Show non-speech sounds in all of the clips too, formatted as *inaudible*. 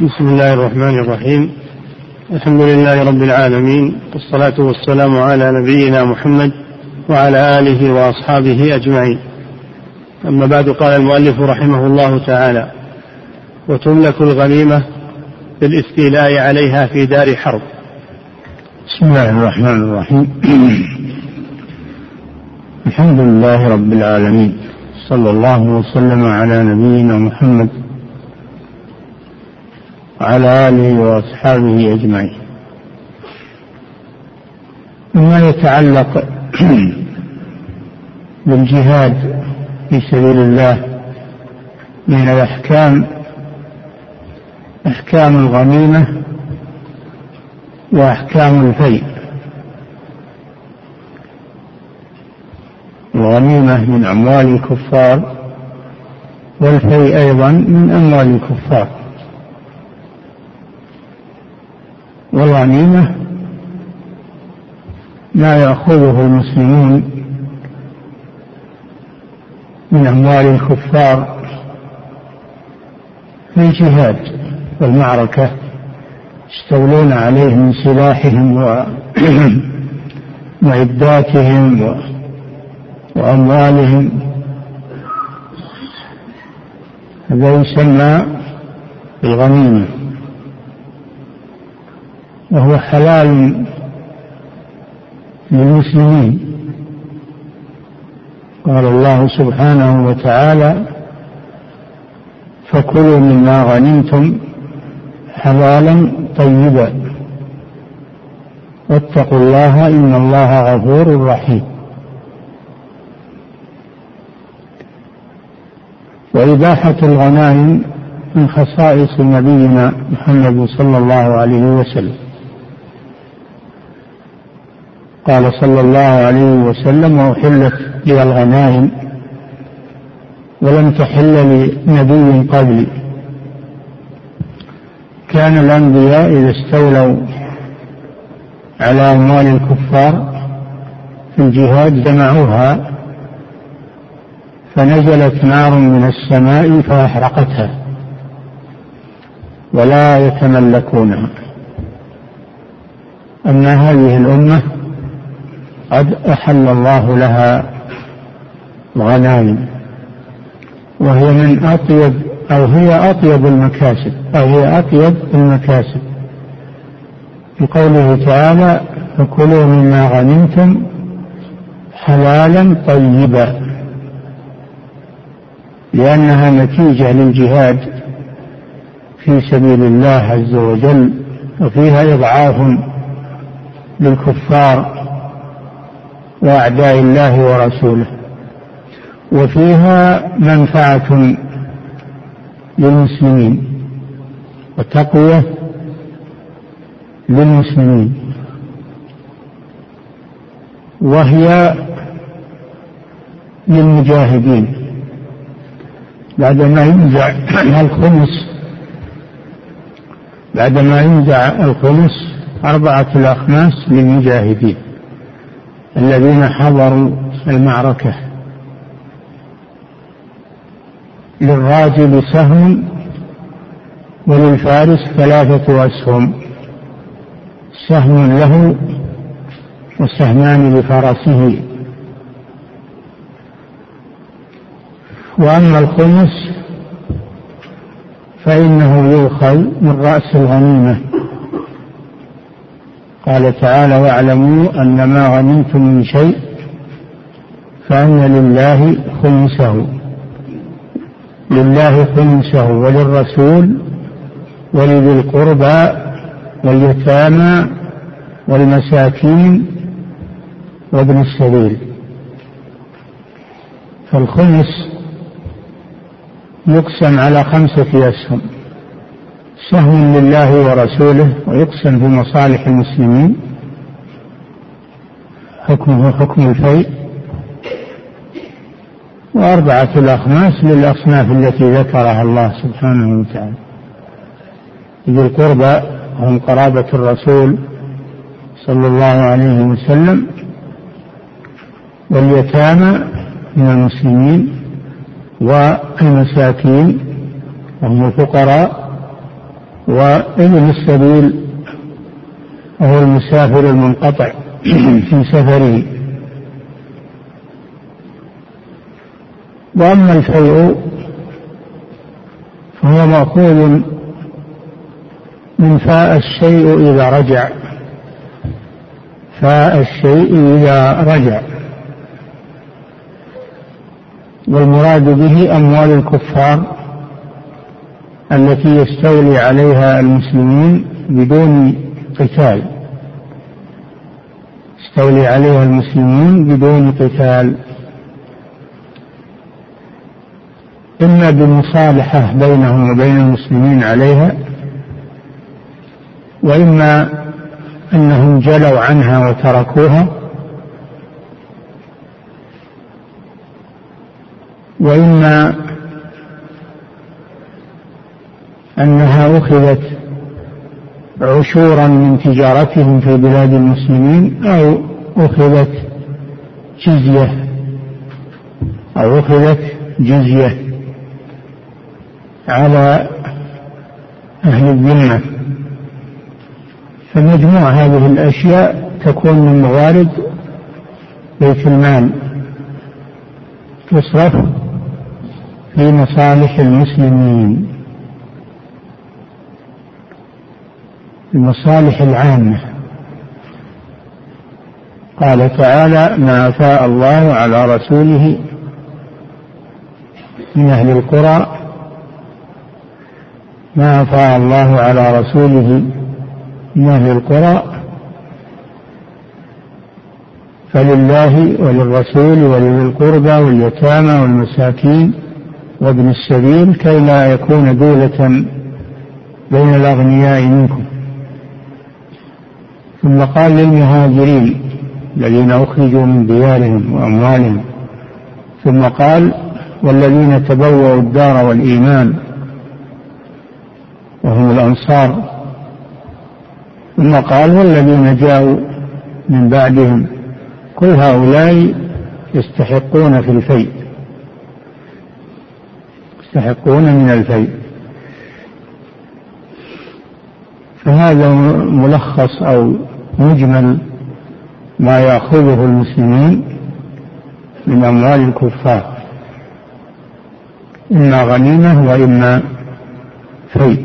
بسم الله الرحمن الرحيم. الحمد لله رب العالمين والصلاة والسلام على نبينا محمد وعلى آله وأصحابه أجمعين. أما بعد قال المؤلف رحمه الله تعالى وتملك الغنيمة بالاستيلاء عليها في دار حرب. بسم الله الرحمن الرحيم. *clears throat* الحمد لله رب العالمين صلى الله وسلم على نبينا محمد وعلى آله وأصحابه أجمعين. مما يتعلق *clears throat* بالجهاد في سبيل الله من الأحكام أحكام الغنيمة وأحكام الفيء. الغنيمة من أموال الكفار والفيء أيضا من أموال الكفار. والغنيمة ما يأخذه المسلمون من أموال الكفار في الجهاد والمعركة. يستولون عليه من سلاحهم ومعداتهم *clears throat* وأموالهم. هذا يسمى الغنيمة وهو حلال للمسلمين. قال الله سبحانه وتعالى فكلوا مما غنمتم حلالا طيبا. واتقوا الله إن الله غفور رحيم. وإباحة الغنائم من خصائص نبينا محمد صلى الله عليه وسلم. قال صلى الله عليه وسلم وأحلت لي الغنائم ولم تحل لنبي قبلي. كان الأنبياء إذا استولوا على أموال الكفار في الجهاد جمعوها فنزلت نار من السماء فأحرقتها. ولا يتملكونها. أما هذه الأمة قد أحل الله لها الغنائم وهي من أطيب أو هي أطيب المكاسب أو هي أطيب المكاسب. في قوله تعالى فكلوا مما غنمتم حلالا طيبا لأنها نتيجة للجهاد في سبيل الله عز وجل وفيها إضعاف للكفار وأعداء الله ورسوله. وفيها منفعة للمسلمين وتقويه للمسلمين. وهي للمجاهدين. بعدما ينزع الخمس بعدما ينزع الخمس أربعة الأخماس للمجاهدين. الذين حضروا المعركة. للراجل سهم وللفارس ثلاثة أسهم. سهم له وسهمان لفرسه. وأما الخمس فإنه يؤخذ من رأس الغنيمة. قال تعالى واعلموا أن ما غنمتم من شيء فأن لله خمسه لله خمسه وللرسول ولذي القربى واليتامى والمساكين وابن السبيل. فالخمس يقسم على خمسة أسهم سهم لله ورسوله ويقسم في مصالح المسلمين. حكمه حكم الفيء. وأربعة الأخماس للأصناف التي ذكرها الله سبحانه وتعالى. ذي القربى هم قرابة الرسول صلى الله عليه وسلم واليتامى من المسلمين والمساكين وهم الفقراء وابن السبيل وهو المسافر المنقطع *clears throat* في سفره. وأما الفيء فهو مأخوذ من فاء الشيء إذا رجع. فاء الشيء إذا رجع. والمراد به أموال الكفار. التي يستولي عليها المسلمون بدون قتال. يستولي عليها المسلمون بدون قتال. إما بمصالحة بينهم وبين المسلمين عليها وإما أنهم جلوا عنها وتركوها وإما أنها أخذت عشورا من تجارتهم في بلاد المسلمين أو أخذت جزية أو أخذت جزية على أهل الذمة. فمجموع هذه الأشياء تكون من موارد بيت المال. تصرف في مصالح المسلمين. المصالح العامة. قال تعالى ما أفاء الله على رسوله من أهل القرى ما أفاء الله على رسوله من أهل القرى فلله وللرسول ولذي القربى واليتامى والمساكين وابن السبيل كي لا يكون دولة بين الأغنياء منكم. ثم قال للمهاجرين الذين أخرجوا من ديارهم وأموالهم. ثم قال والذين تبوأوا الدار والإيمان وهم الأنصار. ثم قال والذين جاءوا من بعدهم كل هؤلاء يستحقون في الفيء. يستحقون من الفيء. فهذا ملخص أو مجمل ما يأخذه المسلمين من أموال الكفار إما غنيمة وإما فيء.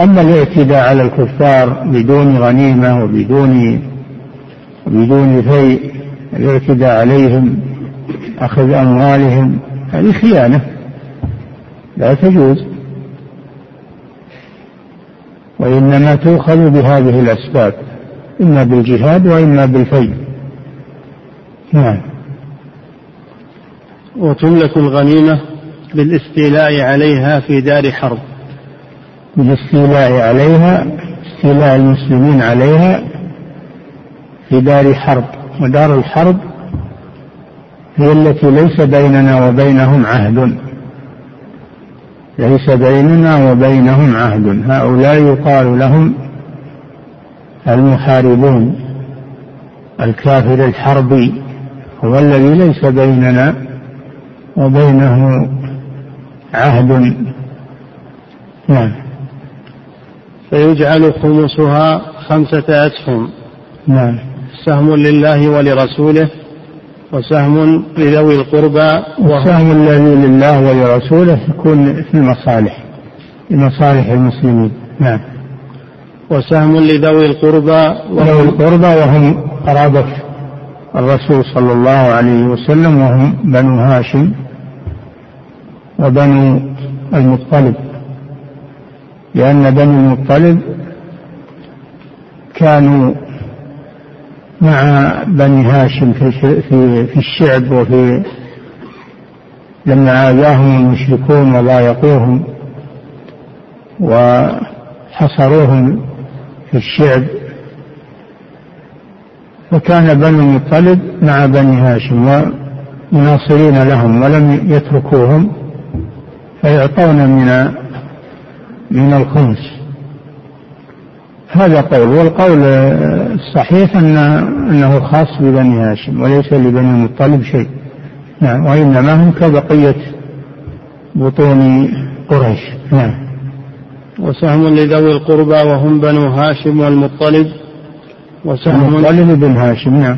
أما الاعتداء على الكفار بدون غنيمة وبدون بدون فيء الاعتداء عليهم أخذ أموالهم هذه خيانة لا تجوز. وإنما تؤخذ بهذه الأسباب إما بالجهاد وإما بالفيء نعم. وتملك الغنيمة بالاستيلاء عليها في دار حرب. بالاستيلاء عليها استيلاء المسلمين عليها في دار حرب. ودار الحرب هي التي ليس بيننا وبينهم عهد. ليس بيننا وبينهم عهد. هؤلاء يقال لهم المحاربون. الكافر الحربي هو الذي ليس بيننا وبينه عهد. نعم. فيجعل خمسها خمسة أسهم. نعم. سهم لله ولرسوله. وسهم لذوي القربى والسهم الذي لله ولرسوله يكون في المصالح في مصالح المسلمين. نعم. وسهم لذوي القربى ذوي القربى وهم قرابة الرسول صلى الله عليه وسلم وهم بنو هاشم وبنو المطلب. لأن بني المطلب كانوا مع بني هاشم في في في الشعب وفي لما آذاهم المشركون وضايقوهم وحصروهم في الشعب. فكان بنو المطلب مع بني هاشم ومناصرين لهم ولم يتركوهم فيعطون من من الخمس هذا قول. والقول الصحيح أن أنه خاص ببني هاشم وليس لبني المطلب شيء. نعم. وإنما هم كبقية بطون قريش. نعم. وسهم لذوي القربى وهم بنو هاشم والمطلب. وسهم المطلب بن هاشم نعم.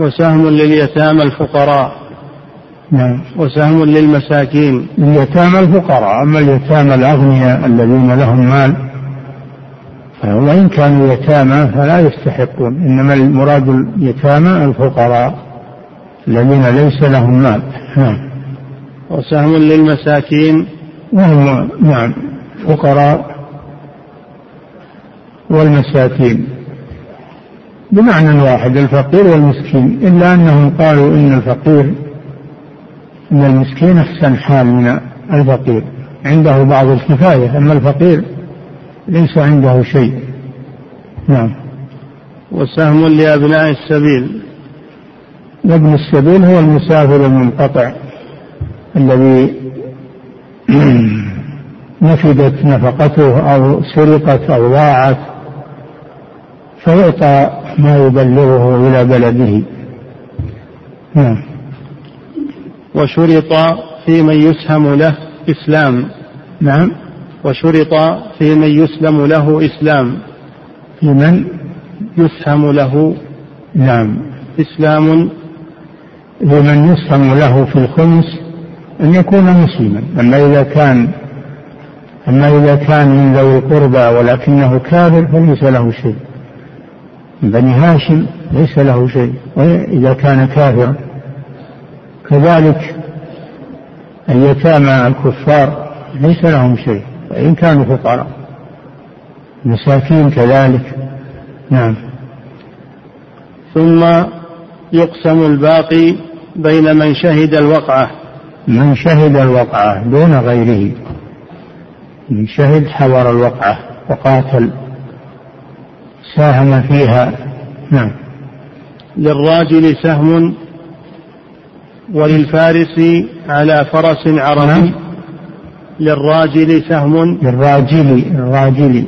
وسهم لليتامى الفقراء. نعم. وسهم للمساكين. اليتامى الفقراء. أما اليتامى الأغنياء الذين لهم مال وإن كانوا يتامى فلا يستحقون إنما المراد اليتامى الفقراء الذين ليس لهم مال. نعم. وسهم للمساكين. وهم نعم. فقراء والمساكين. بمعنى واحد الفقير والمسكين. إلا أنهم قالوا إن الفقير إن المسكين أحسن حال من الفقير. عنده بعض الكفاية أما الفقير ليس عنده شيء. نعم. وسهم لأبناء السبيل. ابن السبيل هو المسافر المنقطع الذي *clears throat* نفدت نفقته أو سرقت أو ضاعت فيعطى ما يبلغه إلى بلده. نعم. وشرط في من يسهم له إسلام. نعم. وشرط في من يسلم له إسلام. في من يسهم له. نعم. إسلام. لمن يسهم له في الخمس أن يكون مسلما. أما إذا كان أما إذا كان من ذوي القربى ولكنه كافر فليس له شيء. بني هاشم ليس له شيء. وإذا كان كافرا كذلك اليتامى الكفار ليس لهم شيء. وإن كانوا فقراء. مساكين كذلك. نعم. ثم يقسم الباقي بين من شهد الوقعة. من شهد الوقعة دون غيره. من شهد حضر الوقعة وقاتل. ساهم فيها. نعم. للراجل سهم وللفارس على فرس عربي. نعم. للراجل سهم. للراجل الراجل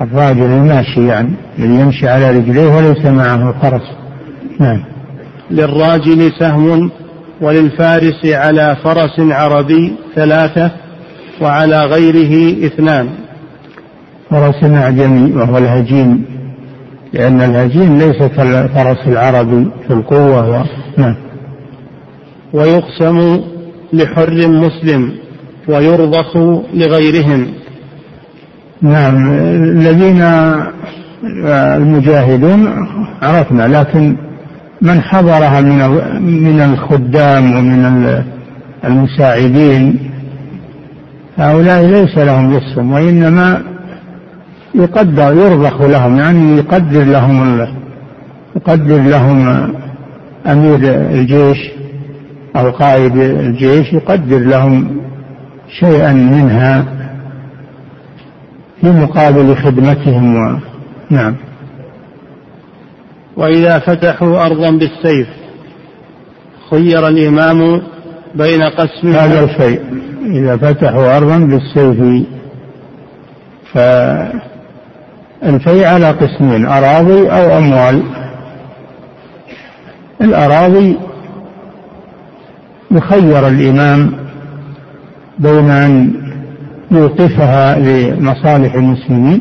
الراجل الماشي يعني الذي يمشي على رجليه وليس معه فرس نعم. للراجل سهم وللفارس على فرس عربي ثلاثة وعلى غيره اثنان. فرس أعجمي وهو الهجين لأن الهجين ليس كالفرس العربي في القوة و... نعم. ويقسم لحر مسلم ويرضخ لغيرهم. نعم الذين المجاهدون عرفنا لكن من حضرها من من الخدام ومن المساعدين هؤلاء ليس لهم يسهم وإنما يقدر يرضخ لهم يعني يقدر لهم يقدر لهم أمير الجيش. أو قائد الجيش يقدر لهم شيئا منها في مقابل خدمتهم و... نعم. وإذا فتحوا أرضا بالسيف خير الإمام بين قسم هذا الشيء. إذا فتحوا أرضا بالسيف فالفيء على قسمين أراضي أو أموال. الأراضي يخير الإمام بين أن يوقفها لمصالح المسلمين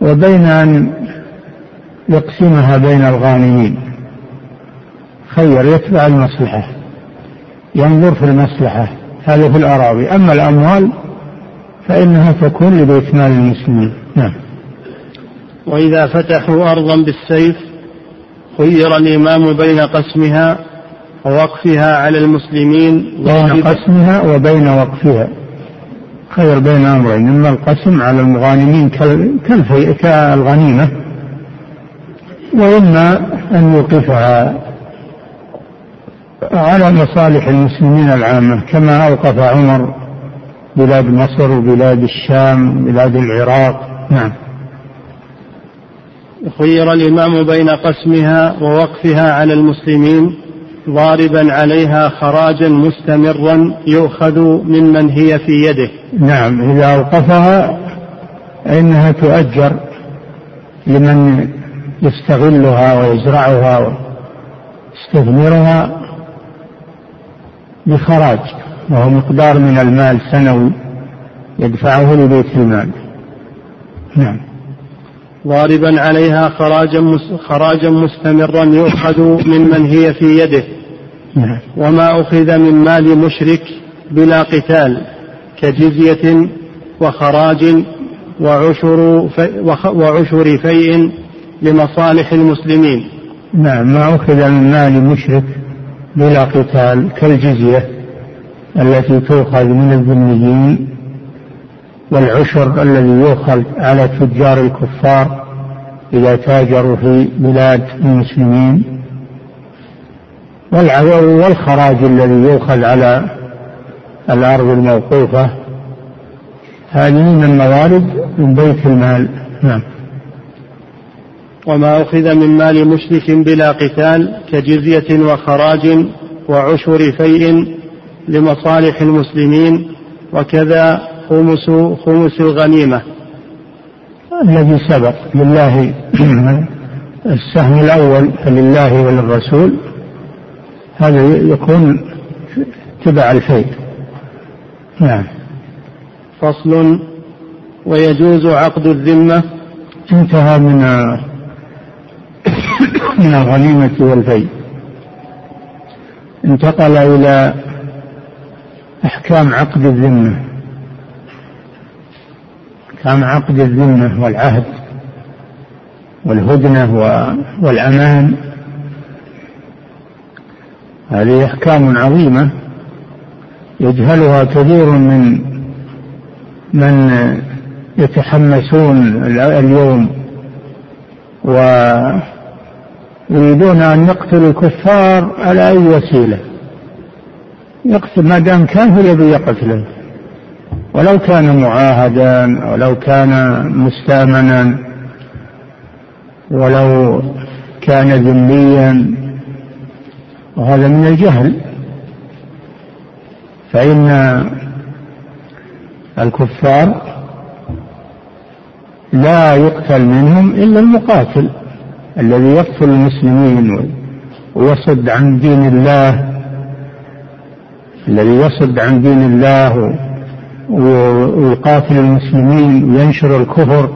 وبين أن يقسمها بين الغانمين. خير يتبع المصلحة ينظر في المصلحة هذا في الأراضي. أما الأموال فإنها تكون لبيت مال المسلمين. نعم. وإذا فتحوا أرضا بالسيف خير الإمام بين قسمها ووقفها على المسلمين بين قسمها وبين وقفها. خير بين أمرين إما القسم على المغانمين كالغنيمة وإما أن يوقفها على مصالح المسلمين العامة كما أوقف عمر بلاد مصر وبلاد الشام بلاد العراق. نعم. خير الإمام بين قسمها ووقفها على المسلمين. ضاربا عليها خراجا مستمرا يؤخذ ممن هي في يده. نعم إذا أوقفها فإنها تؤجر لمن يستغلها ويزرعها ويستثمرها بخراج وهو مقدار من المال سنوي يدفعه لبيت المال. نعم. ضاربا عليها خراجا خراجا مستمرا يؤخذ ممن هي في يده. نعم. وما أخذ من مال مشرك بلا قتال كجزية وخراج وعشر في وعشر فيء لمصالح المسلمين نعم ما أخذ من مال مشرك بلا قتال كالجزية التي تؤخذ من الذميين والعشر الذي يؤخذ على تجار الكفار إذا تاجروا في بلاد المسلمين والخراج الذي يؤخذ على الأرض الموقوفة. هذه من موارد من بيت المال. نعم. وما أخذ من مال مشرك بلا قتال كجزية وخراج وعشر فيء لمصالح المسلمين وكذا خمس خمس الغنيمة. الذي سبق لله *clears throat* السهم الأول فلله وللرسول. هذا يكون تبع الفيء نعم. فصل ويجوز عقد الذمة. انتهى من من الغنيمة والفيء انتقل إلى أحكام عقد الذمة. أحكام عقد الذمة والعهد والهدنة والأمان. هذه أحكام عظيمة يجهلها كثير من من يتحمسون اليوم ويريدون أن يقتلوا الكفار على أي وسيلة. يقتل ما دام كان هو يبي يقتله. ولو كان معاهدا ولو كان مستامنا ولو كان ذميا. وهذا من الجهل. فإن الكفار لا يقتل منهم إلا المقاتل الذي يقتل المسلمين ويصد عن دين الله الذي يصد عن دين الله ويقاتل المسلمين وينشر الكفر.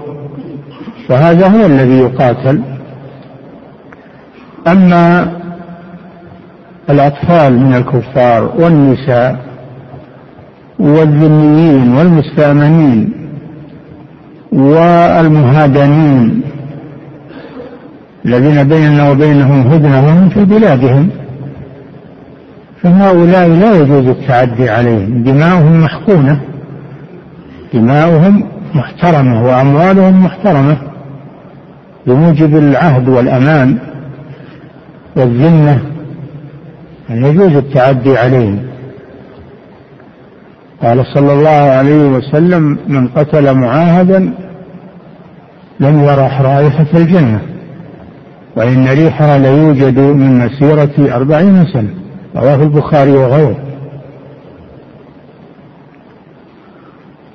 فهذا هو الذي يقاتل. أما الأطفال من الكفار والنساء والذميين والمستأمنين والمهادنين الذين بيننا وبينهم هدنة وهم في بلادهم فهؤلاء لا يجوز التعدي عليهم. دماؤهم محقونة دماؤهم محترمة وأموالهم محترمة. بموجب العهد والأمان والذمة يجوز التعدي عليهم قال صلى الله عليه وسلم من قتل معاهدا لم يرح رائحة الجنة وإن ريحها ليوجد من مسيرة أربعين سنة. رواه البخاري وغيره.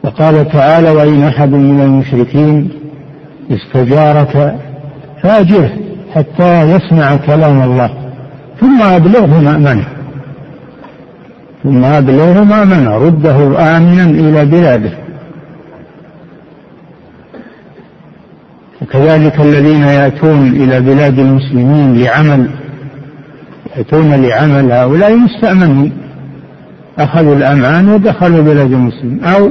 وقال تعالى وإن أحد من المشركين استجارك فأجره حتى يسمع كلام الله. ثم أبلغه مأمنه ثم أبلغه مأمنه رده آمنا إلى بلاده. وكذلك الذين يأتون إلى بلاد المسلمين لعمل يأتون لعمل هؤلاء مستأمنون. أخذوا الأمان ودخلوا بلاد المسلمين أو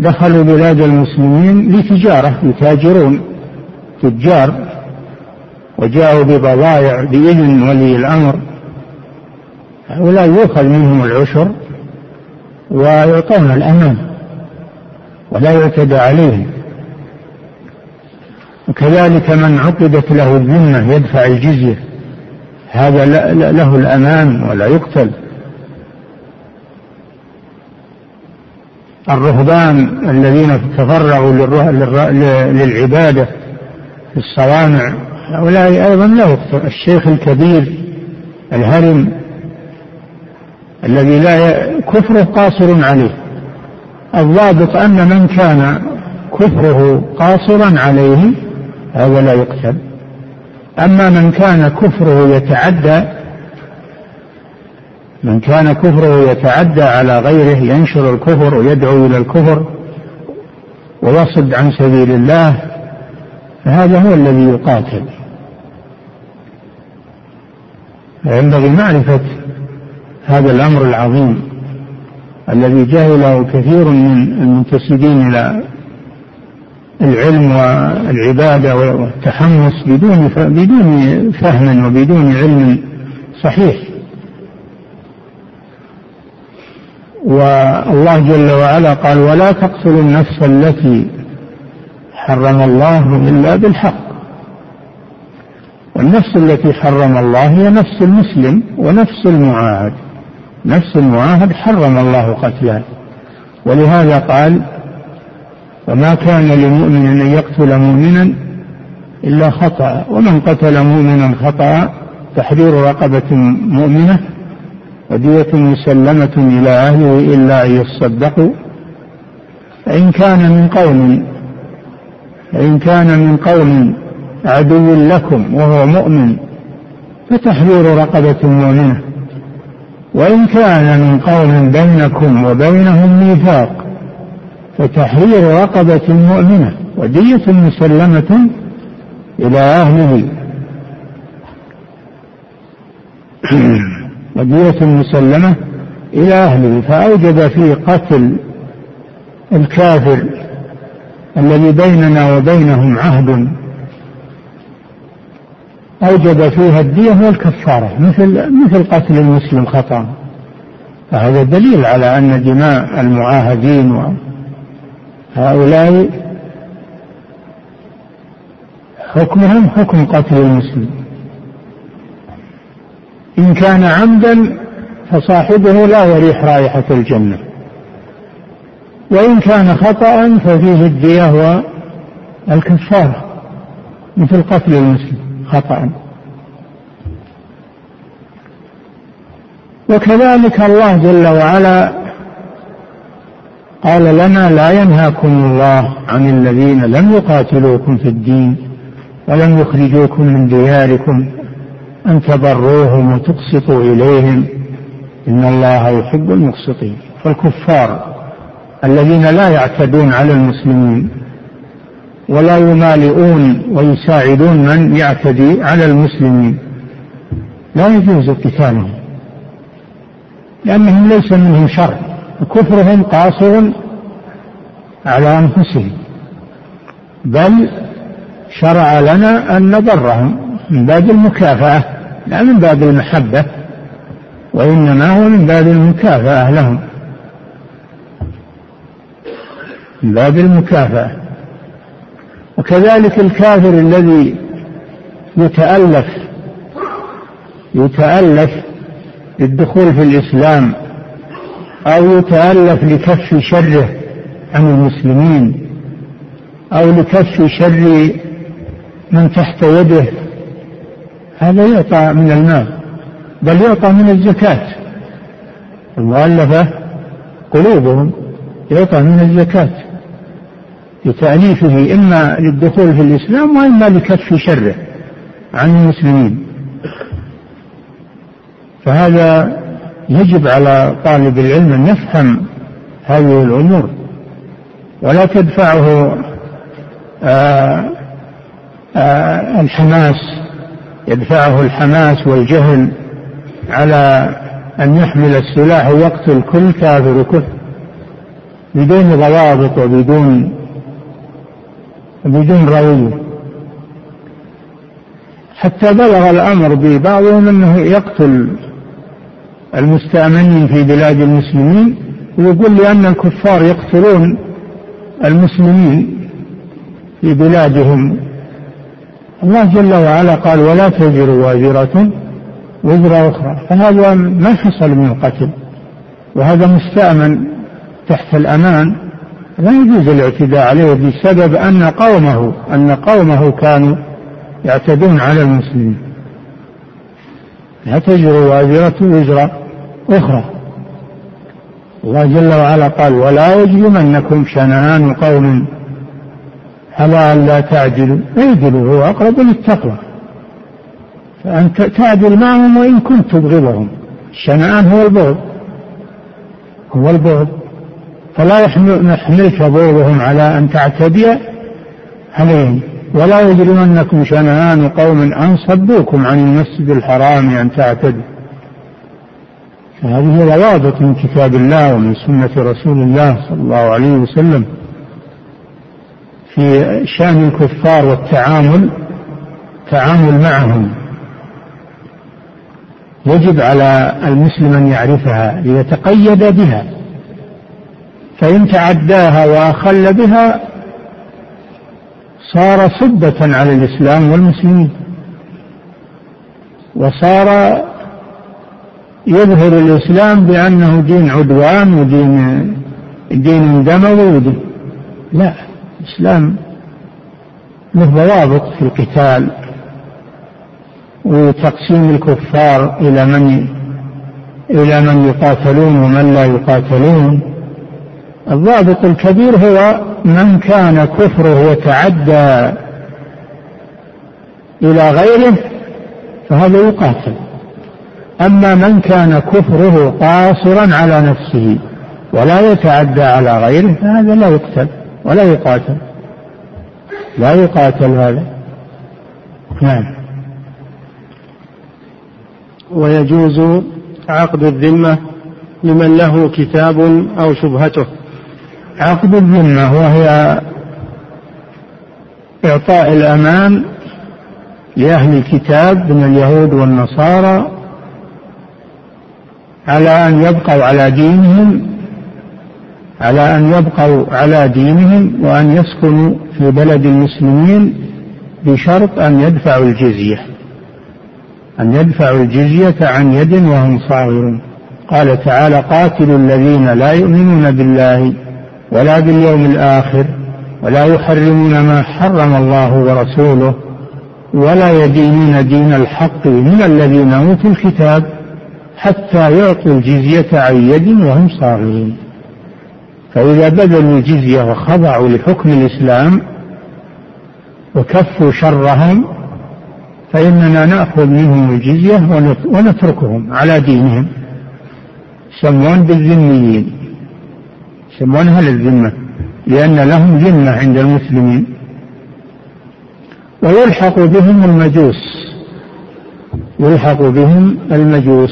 دخلوا بلاد المسلمين لتجارة يتاجرون. تجار وجاءوا ببضائع بإذن ولي الأمر. هؤلاء يؤخذ منهم العشر ويعطون الأمان ولا يعتدى عليهم. وكذلك من عقدت له الذمة يدفع الجزية هذا له الأمان ولا يقتل. الرهبان الذين تفرغوا للعبادة في الصوامع هؤلاء أيضا لا يقتل الشيخ الكبير الهرم الذي لا كفره قاصر عليه. الضابط أن من كان كفره قاصرا عليه هذا لا يقتل. أما من كان كفره يتعدى من كان كفره يتعدى على غيره ينشر الكفر ويدعو إلى الكفر ويصد عن سبيل الله فهذا هو الذي يقاتل. فينبغي معرفة هذا الأمر العظيم الذي جهله كثير من المنتسبين إلى العلم والعبادة والتحمس بدون بدون فهم وبدون علم صحيح. والله جل وعلا قال ولا تقتلوا النفس التي حرم الله إلا بالحق. والنفس التي حرم الله هي نفس المسلم ونفس المعاهد. نفس المعاهد حرم الله قتلها ولهذا قال وما كان لمؤمن أن يقتل مؤمنا إلا خطأ. ومن قتل مؤمنا خطأ تحرير رقبة مؤمنة ودية مسلمة إلى أهله إلا أن يصدقوا. فإن كان من قوم فإن كان من قوم عدو لكم وهو مؤمن فتحرير رقبة مؤمنة. وإن كان من قوم بينكم وبينهم ميثاق فتحرير رقبة مؤمنة ودية مسلمة إلى أهله. *clears throat* ودية مسلمة إلى أهله. فأوجب في قتل الكافر الذي بيننا وبينهم عهد. أوجب فيها الدية والكفارة مثل مثل قتل المسلم خطأ. فهذا دليل على أن دماء المعاهدين وهؤلاء حكمهم حكم قتل المسلم. إن كان عمدا فصاحبه لا يريح رائحة الجنة. وإن كان خطأ ففيه الدية والكفارة مثل قتل المسلم خطأ. وكذلك الله جل وعلا قال لنا لا ينهاكم الله عن الذين لم يقاتلوكم في الدين ولم يخرجوكم من دياركم أن تبروهم وتقسطوا إليهم. إن الله يحب المقسطين. فالكفار الذين لا يعتدون على المسلمين ولا يمالئون ويساعدون من يعتدي على المسلمين. لا يجوز قتالهم لأنهم ليس منهم شر كفرهم قاصر على أنفسهم بل شرع لنا أن نبرهم من باب المكافأة لا من باب المحبة وإنما هو من باب المكافأة لهم. من باب المكافأة. وكذلك الكافر الذي يتألف يتألف للدخول في الإسلام أو يتألف لكف شره عن المسلمين أو لكف شر من تحت يده هذا يعطى من المال بل يعطى من الزكاة. المؤلفة قلوبهم يعطى من الزكاة. لتأليفه إما للدخول في الإسلام وإما لكف شره عن المسلمين. فهذا يجب على طالب العلم أن يفهم هذه الأمور. ولا تدفعه آآ آه، آآ آه، الحماس. يدفعه الحماس والجهل على أن يحمل السلاح ويقتل كل كافر وكفر. بدون ضوابط وبدون بدون روية حتى بلغ الأمر ببعضهم أنه يقتل المستأمنين في بلاد المسلمين ويقول لأن الكفار يقتلون المسلمين في بلادهم. الله جل وعلا قال ولا تزر وازرة وزر أخرى. فهذا ما حصل من القتل وهذا مستأمن. تحت الأمان لا يجوز الاعتداء عليه بسبب أن قومه أن قومه كانوا يعتدون على المسلمين. لا تجر وازرة وزر أخرى. الله جل وعلا قال ولا يجرمنكم شنآن قوم على أن لا تعدلوا. اعدلوا هو أقرب للتقوى. فأنت تعدل معهم وإن كنت تبغضهم الشنآن هو البغض. هو البغض. فلا يحملك بغضهم على أن تعتدي عليهم. ولا يجرمنكم شنآن قوم أن صدوكم عن المسجد الحرام أن تعتدوا. فهذه روابط من كتاب الله ومن سنة رسول الله صلى الله عليه وسلم. في شأن الكفار والتعامل التعامل معهم. يجب على المسلم أن يعرفها ليتقيد بها. فإن تعداها وأخل بها صار سبة على الإسلام والمسلمين. وصار يظهر الإسلام بأنه دين عدوان ودين دين دموي ودين. لا الإسلام له ضوابط في القتال وتقسيم الكفار إلى من إلى من يقاتلون ومن لا يقاتلون. الضابط الكبير هو من كان كفره يتعدى إلى غيره فهذا يقاتل. أما من كان كفره قاصرا على نفسه ولا يتعدى على غيره فهذا لا يقتل ولا يقاتل. لا يقاتل هذا. نعم. ويجوز عقد الذمة لمن له كتاب أو شبهته. عقد الذمة وهي إعطاء الأمان لأهل الكتاب من اليهود والنصارى على أن يبقوا على دينهم على أن يبقوا على دينهم وأن يسكنوا في بلد المسلمين بشرط أن يدفعوا الجزية أن يدفعوا الجزية عن يد وهم صاغرون. قال تعالى قاتلوا الذين لا يؤمنون بالله ولا باليوم الآخر ولا يحرمون ما حرم الله ورسوله ولا يدينون دين الحق من الذين أوتوا الكتاب حتى يعطوا الجزية عن يد وهم صاغرون فإذا بذلوا الجزية وخضعوا لحكم الإسلام وكفوا شرهم فإننا نأخذ منهم الجزية ونتركهم على دينهم. يسمون بالذميين. يسمون أهل الذمة لأن لهم ذمة عند المسلمين. ويلحق بهم المجوس يلحق بهم المجوس.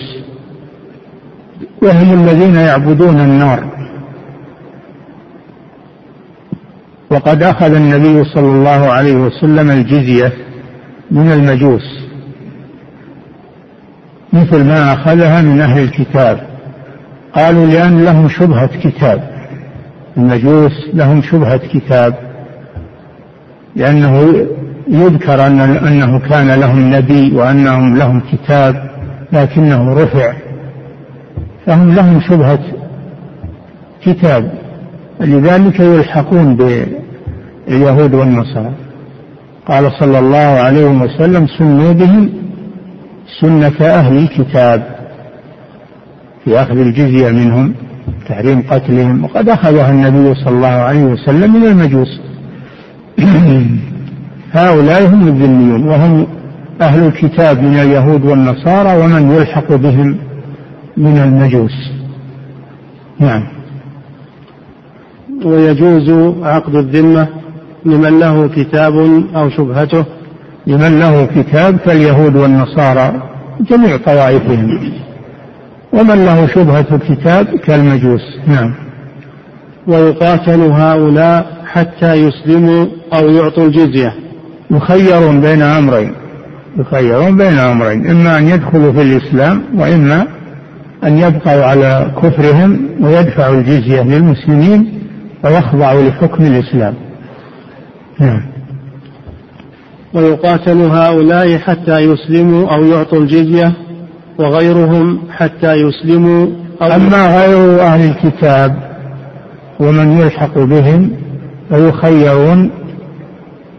وهم الذين يعبدون النار. وقد أخذ النبي صلى الله عليه وسلم الجزية من المجوس. مثل ما أخذها من أهل الكتاب. قالوا لأن لهم شبهة كتاب. المجوس لهم شبهة كتاب لأنه يذكر أن أنه كان لهم نبي وأنهم لهم كتاب لكنه رفع. فهم لهم شبهة كتاب. لذلك يلحقون باليهود والنصارى. قال صلى الله عليه وسلم سنوا بهم سنة أهل الكتاب في أخذ الجزية منهم. تحريم قتلهم وقد أخذها النبي صلى الله عليه وسلم من المجوس. *clears throat* هؤلاء هم الذميون وهم أهل الكتاب من اليهود والنصارى ومن يلحق بهم من المجوس. نعم. ويجوز عقد الذمة لمن له كتاب أو شبهته. لمن له كتاب كاليهود والنصارى جميع طوائفهم. ومن له شبهة كتاب كالمجوس. نعم. ويقاتل هؤلاء حتى يسلموا أو يعطوا الجزية. يخيرون بين أمرين. يخيرون بين أمرين. إما أن يدخلوا في الإسلام وإما أن يبقوا على كفرهم ويدفعوا الجزية للمسلمين ويخضعوا لحكم الإسلام. نعم. ويقاتل هؤلاء حتى يسلموا أو يعطوا الجزية. وغيرهم حتى يسلموا أو أما غير أهل الكتاب ومن يلحق بهم فيخيرون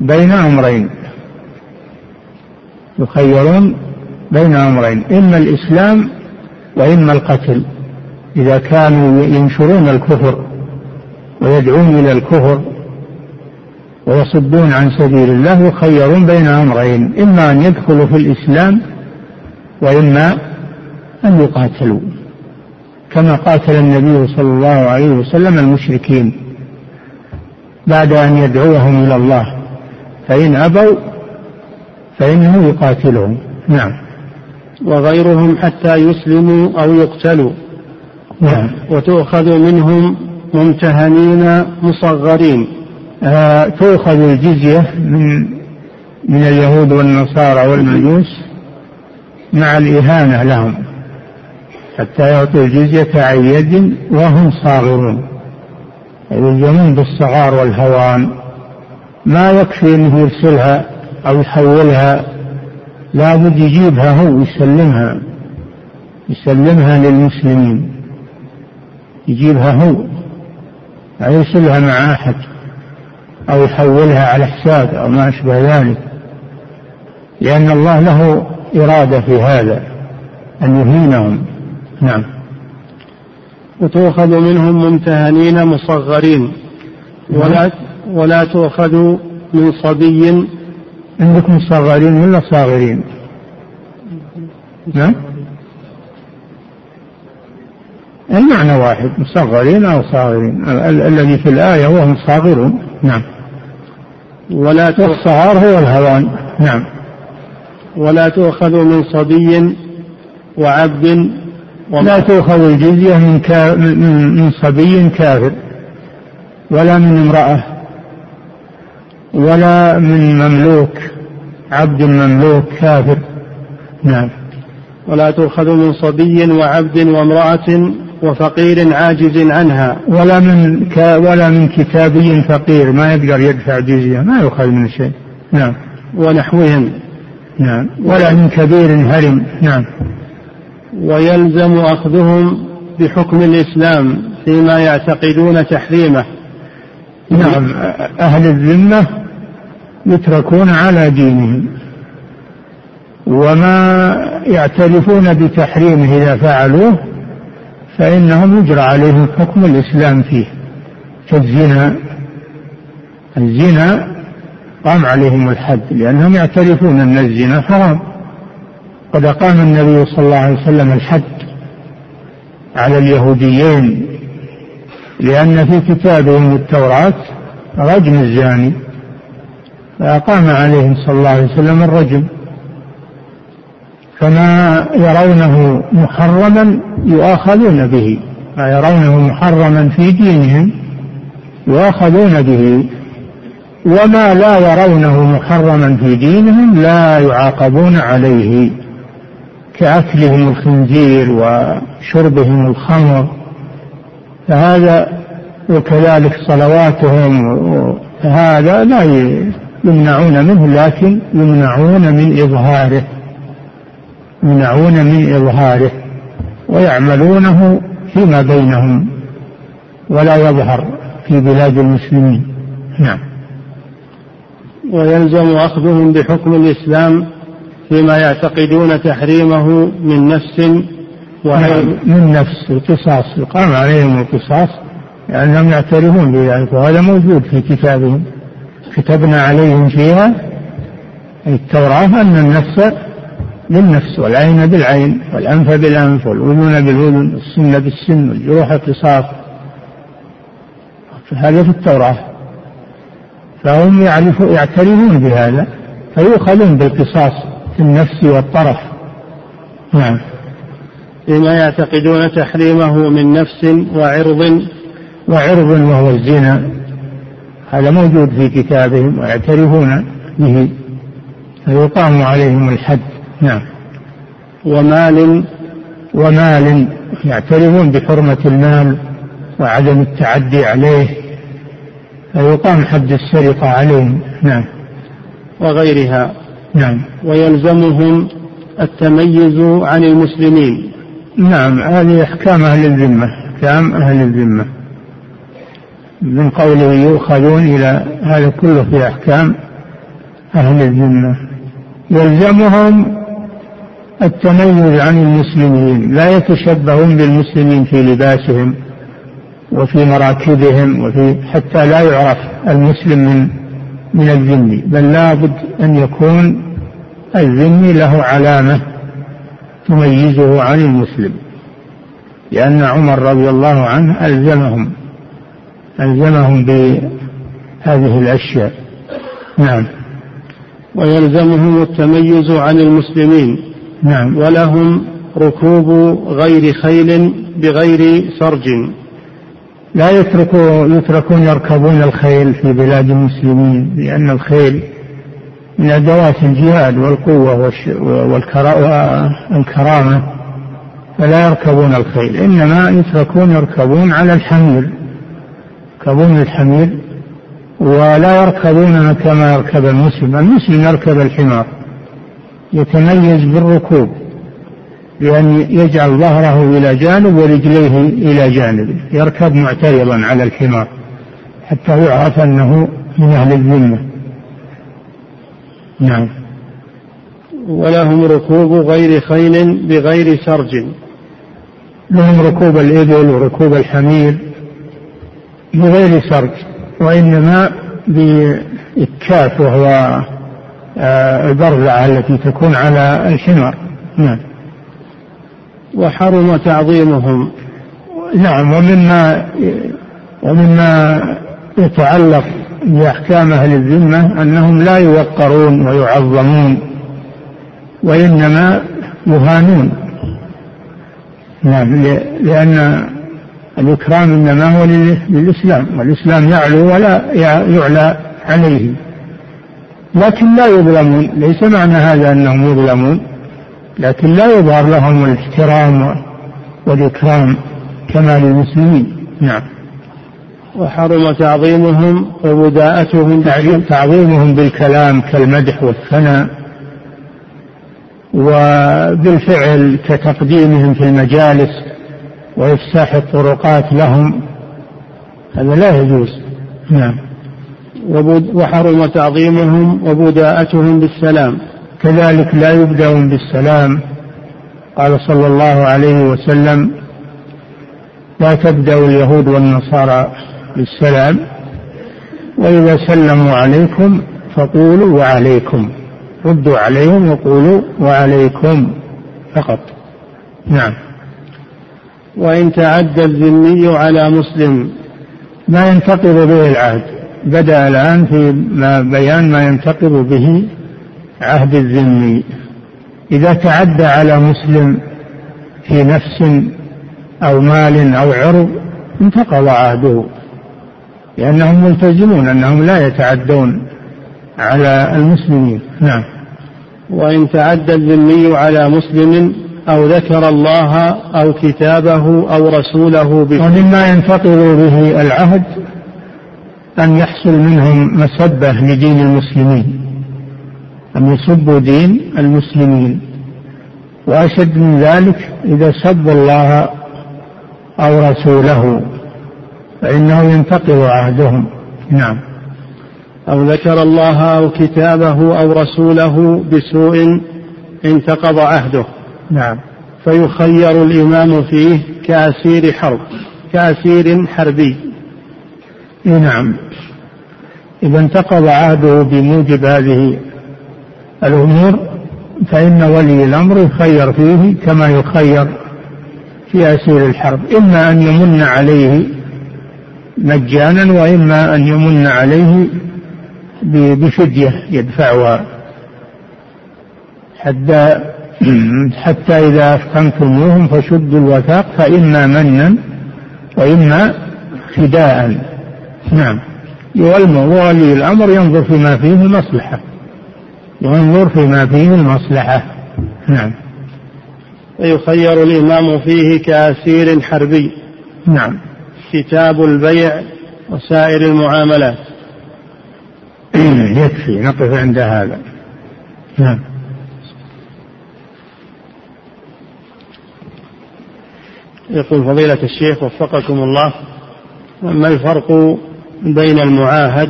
بين أمرين. يخيرون بين أمرين إما الإسلام وإما القتل. إذا كانوا ينشرون الكفر ويدعون إلى الكفر ويصدون عن سبيل الله يخيرون بين أمرين. إما أن يدخلوا في الإسلام وإما أن يقاتلوا كما قاتل النبي صلى الله عليه وسلم المشركين. بعد أن يدعوهم إلى الله فإن أبوا فإنه يقاتلهم. نعم. وغيرهم حتى يسلموا أو يقتلوا. نعم. وتؤخذ منهم ممتهنين مصغرين. آه تؤخذ الجزية من من اليهود والنصارى والمجوس. مع الإهانة لهم حتى يعطوا الجزية عن يد وهم صاغرون. يلزمون بالصغار والهوان. ما يكفي أنه يرسلها أو يحولها لابد يجيبها هو يسلمها يسلمها للمسلمين. يجيبها هو لا يرسلها مع أحد أو يحولها على حساب أو ما أشبه ذلك. لأن الله له إرادة في هذا أن يهينهم. نعم. وتؤخذ منهم ممتهنين مصغرين. ولا ولا تؤخذ من صبي. عندكم صغيرين ولا صاغرين؟ نعم. المعنى واحد مصغرين أو صاغرين. الذي في الآية وهم صاغرون. نعم. ولا الصغار هو الهوان. نعم. ولا تؤخذ من صبي وعبد لا تؤخذ الجزية من, كا من صبي كافر ولا من امرأة ولا من مملوك عبد مملوك كافر. نعم. ولا تؤخذ من صبي وعبد وامرأة وفقير عاجز عنها. ولا من ك... ولا من كتابي فقير ما يقدر يدفع جزية ما يؤخذ من شيء. نعم. ونحوهم. نعم. ولا من كبير هرم. نعم. ويلزم أخذهم بحكم الإسلام فيما يعتقدون تحريمه. نعم. أهل الذمة يتركون على دينهم. وما يعترفون بتحريمه إذا فعلوه فإنهم يجرى عليهم حكم الإسلام فيه. كالزنا. الزنا قام عليهم الحد لأنهم يعترفون أن الزنا حرام. قد أقام النبي صلى الله عليه وسلم الحد على اليهوديين لأن في كتابهم التوراة رجم الزاني فأقام عليهم صلى الله عليه وسلم الرجم. فما يرونه محرما يؤاخذون به ما يرونه محرما في دينهم يؤاخذون به. وما لا يرونه محرما في دينهم لا يعاقبون عليه كأكلهم الخنزير وشربهم الخمر. فهذا وكذلك صلواتهم هذا لا يمنعون منه لكن يمنعون من إظهاره يمنعون من إظهاره ويعملونه فيما بينهم ولا يظهر في بلاد المسلمين. نعم. ويلزم أخذهم بحكم الإسلام فيما يعتقدون تحريمه من نفس نعم من نفس القصاص يقام عليهم القصاص لأنهم يعترفون بذلك وهذا موجود في كتابهم. كتبنا عليهم فيها التوراة أن النفس بالنفس والعين بالعين والأنف بالأنف والأذن بالأذن والسن بالسن والجروح قصاص هذا في التوراة. فهم يعترفون بهذا فيؤخذون بالقصاص في النفس والطرف. نعم. فيما يعتقدون تحريمه من نفس وعرض. وعرض وهو الزنا. هذا موجود في كتابهم ويعترفون به. فيقام عليهم الحد. نعم. ومال. ومال. يعترفون بحرمة المال وعدم التعدي عليه. فيقام حد السرقة عليهم. نعم. وغيرها. نعم. ويلزمهم التميز عن المسلمين. نعم. هذه أحكام أهل الذمة. أحكام أهل الذمة. من قوله يؤخذون إلى هذا كله في أحكام أهل الذمة. يلزمهم التميز عن المسلمين. لا يتشبهون بالمسلمين في لباسهم. وفي مراكبهم وفي حتى لا يعرف المسلم من من الذمي بل لابد أن يكون الذمي له علامة تميزه عن المسلم. لأن عمر رضي الله عنه ألزمهم ألزمهم بهذه الأشياء. نعم. ويلزمهم التميز عن المسلمين. نعم. ولهم ركوب غير خيل بغير سرج. لا يتركوا يتركون يركبون الخيل في بلاد المسلمين لأن الخيل من أدوات الجهاد والقوة والكرامة فلا يركبون الخيل. إنما يتركون يركبون على الحمير يركبون الحمير ولا يركبونها كما يركب المسلم. المسلم يركب الحمار يتميز بالركوب. بأن يجعل ظهره إلى جانب ورجليه إلى جانب يركب معترضا على الحمار حتى يعرف أنه من أهل الذمة. نعم. ولهم ركوب غير خيل بغير سرج. لهم ركوب الإبل وركوب الحمير بغير سرج وإنما بإكاف وهو آه، البرزعة التي تكون على الحمار. نعم. وحرم تعظيمهم. نعم ومما ومما يتعلق بأحكام أهل الذمة أنهم لا يوقرون ويعظمون وإنما يهانون نعم لأن الإكرام إنما هو للإسلام والإسلام يعلو ولا يعلى عليه. لكن لا يظلمون ليس معنى هذا أنهم يظلمون. لكن لا يظهر لهم الاحترام والإكرام كما للمسلمين. نعم. وحرم تعظيمهم وبداءتهم تعظيمهم بالكلام كالمدح والثناء وبالفعل كتقديمهم في المجالس وإفساح الطرقات لهم. هذا لا يجوز. نعم. وحرم تعظيمهم وبداءتهم بالسلام. كذلك لا يبدأون بالسلام. قال صلى الله عليه وسلم لا تبدأ اليهود والنصارى بالسلام وإذا سلموا عليكم فقولوا وعليكم ردوا عليهم وقولوا وعليكم فقط. نعم. وإن تعدى الذمي على مسلم. ما ينتقض به العهد. بدأ الآن في ما بيان ما ينتقض به عهد الذمي. إذا تعدى على مسلم في نفس أو مال أو عرض انتقض عهده لأنهم ملتزمون أنهم لا يتعدون على المسلمين. نعم. وإن تعدى الذمي على مسلم أو ذكر الله أو كتابه أو رسوله به ومما ينتقض به العهد أن يحصل منهم مسبة لدين المسلمين. أن يسبوا دين المسلمين؟ وأشد من ذلك إذا سبوا الله أو رسوله فإنه ينتقض عهدهم. نعم. أو ذكر الله أو كتابه أو رسوله بسوء انتقض عهده. نعم. فيخير الإمام فيه كأسير حرب كأسير حربي. نعم. إذا انتقض عهده بموجب هذه الأمور فإن ولي الأمر يخير فيه كما يخير في أسير الحرب. إما أن يمن عليه مجانا وإما أن يمن عليه بفدية يدفعها. حتى *clears throat* حتى إذا أثخنتموهم فشدوا الوثاق فإما منا وإما فداء. نعم. ولي الأمر ينظر فيما فيه المصلحة ينظر فيما فيه المصلحة. نعم. ويخير الإمام فيه كأسير حربي. نعم. كتاب البيع وسائر المعاملات. يكفي نقف عند هذا. نعم. يقول فضيلة الشيخ وفقكم الله ما الفرق بين المعاهد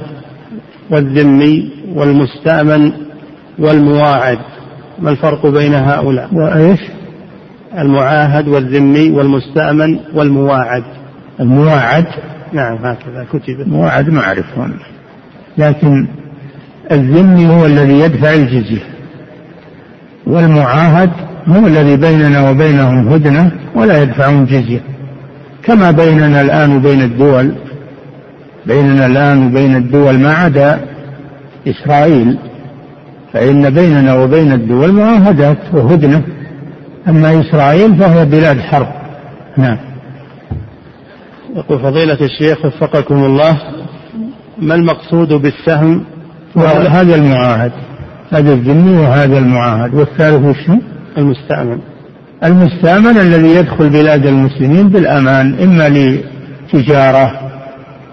والذمي والمستأمن والمواعد ما الفرق بين هؤلاء؟ وإيش؟ المعاهد والذمي والمستأمن والمواعد. المواعد؟ نعم هكذا كتب. المواعد ما أعرفهم. لكن الذمي هو الذي يدفع الجزية والمعاهد هم الذي بيننا وبينهم هدنة ولا يدفعون جزية. كما بيننا الآن وبين الدول بيننا الآن وبين الدول ما عدا إسرائيل. فإن بيننا وبين الدول معاهدات وهدنة. أما إسرائيل فهي بلاد حرب. نعم. يقول فضيلة الشيخ وفقكم الله ما المقصود بالسهم؟ هذا المعاهد هذا الذمي وهذا المعاهد والثالث وشو؟ المستأمن. المستأمن الذي يدخل بلاد المسلمين بالأمان إما لتجارة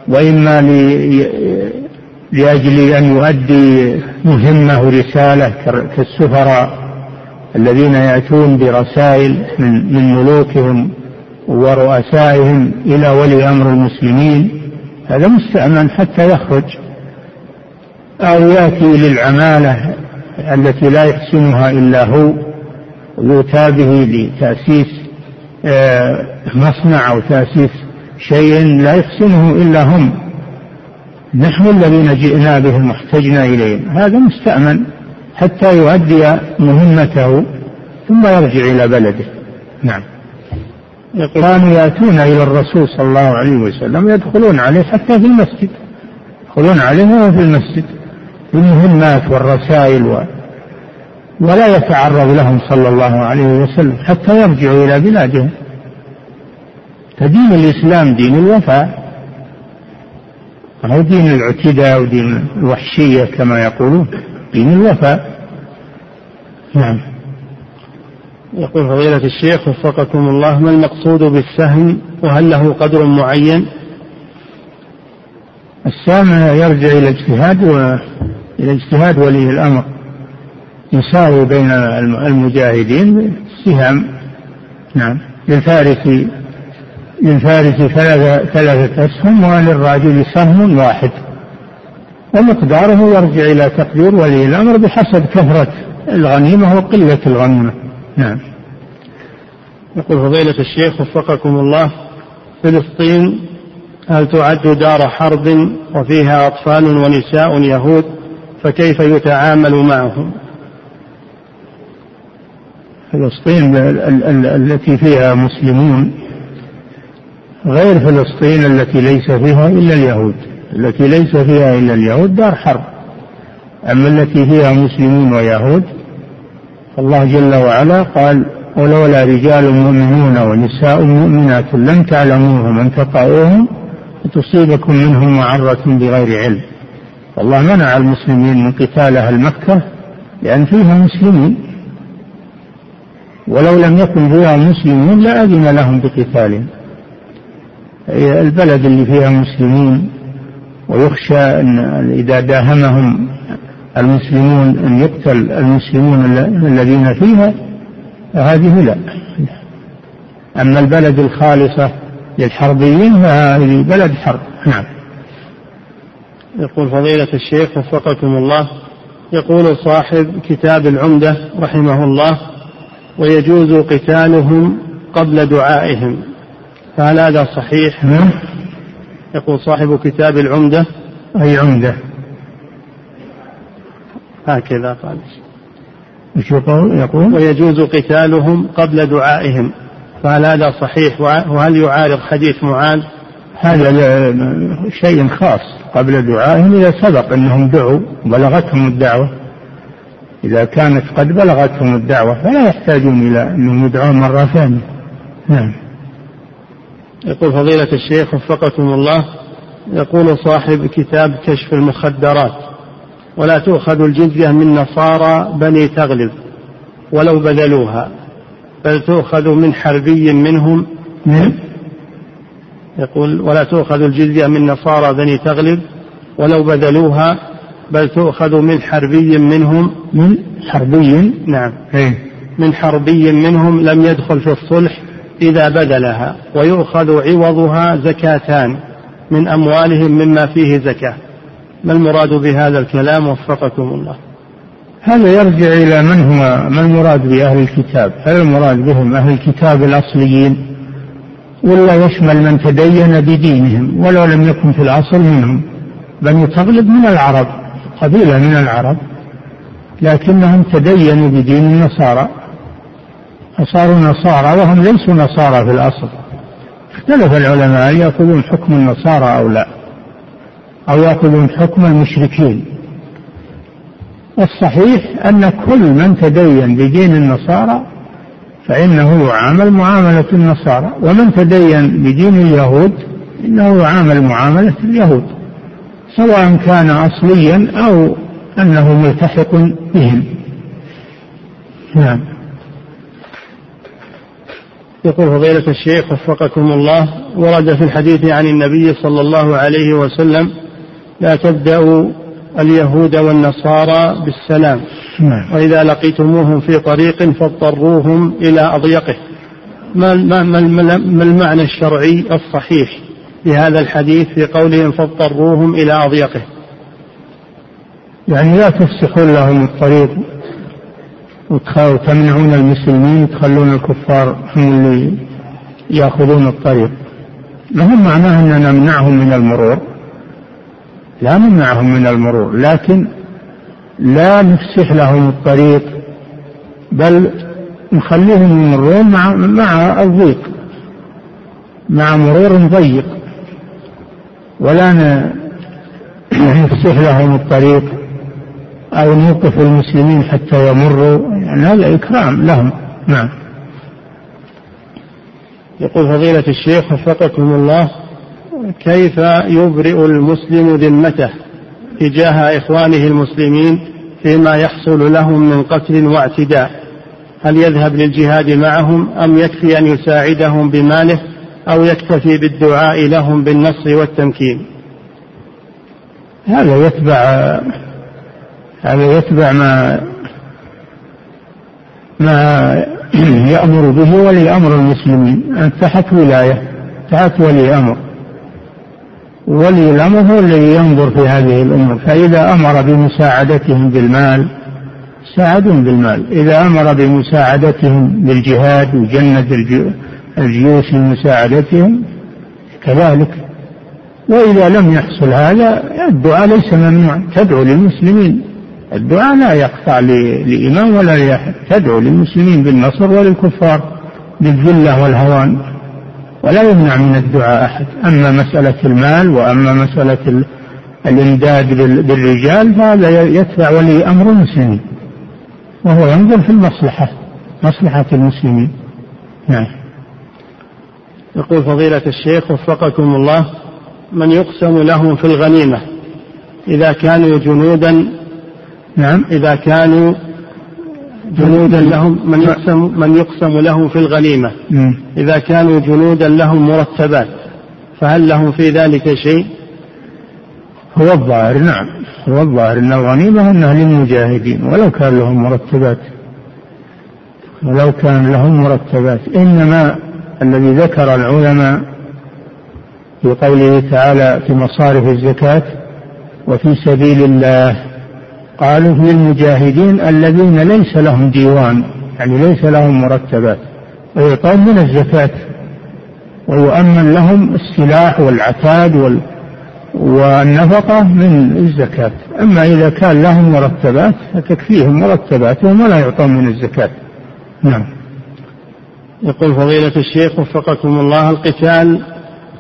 وإما لأجل أن يؤدي مهمة ورسالة كالسفراء الذين يأتون برسائل من من ملوكهم ورؤسائهم إلى ولي أمر المسلمين. هذا مستأمن حتى يخرج. أو يأتي للعمالة التي لا يحسنها إلا هو يؤتى به لتأسيس آه، مصنع أو تأسيس شيء لا يحسنه إلا هم. نحن الذين جئنا بهم واحتجنا إليهم. هذا مستأمن حتى يؤدي مهمته ثم يرجع إلى بلده. نعم. كانوا يأتون إلى الرسول صلى الله عليه وسلم يدخلون عليه حتى في المسجد. يدخلون عليه وهو في المسجد. بالمهمات والرسائل و... ولا يتعرض لهم صلى الله عليه وسلم حتى يرجعوا إلى بلادهم. فدين الإسلام دين الوفاء. هو دين الاعتداء ودين الوحشية كما يقولون دين الوفاء. نعم. يقول فضيلة الشيخ وفقكم الله ما المقصود بالسهم؟ وهل له قدر معين؟ السهم يرجع إلى اجتهاد و... إلى اجتهاد ولي الأمر. يساوي بين المجاهدين سهام نعم. للفارس للفارس ثلاثة, ثلاثة أسهم وللراجل سهم واحد. ومقداره يرجع إلى تقدير ولي الأمر بحسب كثرة الغنيمة وقلة الغنيمة. نعم. يقول فضيلة الشيخ وفقكم الله فلسطين هل تعد دار حرب وفيها أطفال ونساء يهود؟ فكيف يتعامل معهم؟ فلسطين التي فيها مسلمون. غير فلسطين التي ليس فيها إلا اليهود. التي ليس فيها إلا اليهود دار حرب. أما التي فيها مسلمون ويهود فالله جل وعلا قال ولولا رجال مؤمنون ونساء مؤمنات لم تعلموهم أن تطاؤوهم وتصيبكم منهم معرة بغير علم. والله منع المسلمين من قتال أهل مكة لأن فيها مسلمين. ولو لم يكن فيها مسلمون لأذن لهم بقتالهم. البلد اللي فيها مسلمون ويخشى أن إذا داهمهم المسلمون أن يقتل المسلمون الذين فيها هذه لا. أما البلد الخالصة للحربيين فهذه بلد حرب. نعم. يقول فضيلة الشيخ وفقكم الله يقول صاحب كتاب العمدة رحمه الله ويجوز قتالهم قبل دعائهم. فهل هذا صحيح؟ نعم. يقول صاحب كتاب العمدة. أي عمدة؟ هكذا قال؟ يقول ويجوز قتالهم قبل دعائهم. فهل هذا صحيح؟ وهل يعارض حديث معاذ؟ هذا شيء خاص. قبل دعائهم إذا سبق أنهم دعوا بلغتهم الدعوة. إذا كانت قد بلغتهم الدعوة فلا يحتاجون إلى أنهم يدعون مرة ثانية. نعم. يقول فضيلة الشيخ وفقكم الله يقول صاحب كتاب كشف المخدرات ولا تؤخذ الجزية من نصارى بني تغلب ولو بذلوها بل تؤخذ من حربي منهم. نعم. يقول ولا تؤخذ الجزية من نصارى بني تغلب ولو بذلوها بل تؤخذ من حربي منهم. من حربي؟ نعم. إيه؟ من حربي منهم لم يدخل في الصلح إذا بذلها ويؤخذ عوضها زكاتان من أموالهم مما فيه زكاة. ما المراد بهذا الكلام؟ وفقكم الله. هذا يرجع إلى من هو ما المراد بأهل الكتاب؟ هل المراد بهم أهل الكتاب الأصليين؟ ولا يشمل من تدين بدينهم ولو لم يكن في الأصل منهم. بني تغلب من العرب قبيلة من العرب لكنهم تدينوا بدين النصارى. صاروا نصارى وهم ليسوا نصارى في الأصل. اختلف العلماء هل يأخذون حكم النصارى أو لا أو يأخذون حكم المشركين. والصحيح أن كل من تدين بدين النصارى فإنه يعامل معاملة النصارى ومن تدين بدين اليهود إنه يعامل معاملة اليهود سواء كان أصليا أو أنه ملتحق بهم. نعم. يقول فضيلة الشيخ وفقكم الله ورد في الحديث عن النبي صلى الله عليه وسلم لا تبدأوا اليهود والنصارى بالسلام نعم. وإذا لقيتموهم في طريق فاضطروهم إلى أضيقه ما, ما, ما, ما المعنى الشرعي الصحيح لهذا الحديث في قولهم فاضطروهم إلى أضيقه يعني لا تفسحون لهم الطريق وتمنعون المسلمين تخلون الكفار هم اللي يأخذون الطريق. ما هو معناه أن نمنعهم من المرور؟ لا نمنعهم من المرور لكن لا نفسح لهم الطريق بل نخليهم يمرون مع مع الضيق مع مرور ضيق. ولا نفسح لهم الطريق أو نوقف المسلمين حتى يمروا. يعني هذا إكرام لهم. نعم. يقول فضيلة الشيخ وفقكم الله كيف يبرئ المسلم ذمته تجاه إخوانه المسلمين فيما يحصل لهم من قتل واعتداء؟ هل يذهب للجهاد معهم أم يكفي أن يساعدهم بماله أو يكتفي بالدعاء لهم بالنصر والتمكين؟ هذا يتبع هذا يتبع ما ما يأمر به ولي أمر المسلمين تحت ولاية تحت ولي أمر ولي الأمر هو الذي ينظر في هذه الأمور. فإذا أمر بمساعدتهم بالمال ساعدهم بالمال. إذا أمر بمساعدتهم بالجهاد وجند الجيوش لمساعدتهم كذلك. وإذا لم يحصل هذا الدعاء ليس ممنوعا. تدعو للمسلمين. الدعاء لا يقطع لإمام ولا لأحد تدعو للمسلمين بالنصر وللكفار بالذلة والهوان ولا يمنع من الدعاء أحد. أما مسألة المال وأما مسألة الإمداد بالرجال فهذا يتبع ولي أمر المسلمين وهو ينظر في المصلحة مصلحة المسلمين. نعم. يقول فضيلة الشيخ وفقكم الله من يقسم لهم في الغنيمة إذا كانوا جنودا نعم. إذا كانوا جنودا لهم من يقسم من يقسم لهم في الغنيمة. إذا كانوا جنودا لهم مرتبات فهل لهم في ذلك شيء؟ هو الظاهر نعم. هو الظاهر أن الغنيمة أنها للمجاهدين ولو كان لهم مرتبات. ولو كان لهم مرتبات. إنما الذي ذكر العلماء في قوله تعالى في مصارف الزكاة وفي سبيل الله قالوا في المجاهدين الذين ليس لهم ديوان يعني ليس لهم مرتبات ويعطون من الزكاة. ويؤمن لهم السلاح والعتاد وال والنفقة من الزكاة. أما إذا كان لهم مرتبات فتكفيهم مرتباتهم ولا يعطون من الزكاة. نعم. يقول فضيلة الشيخ وفقكم الله القتال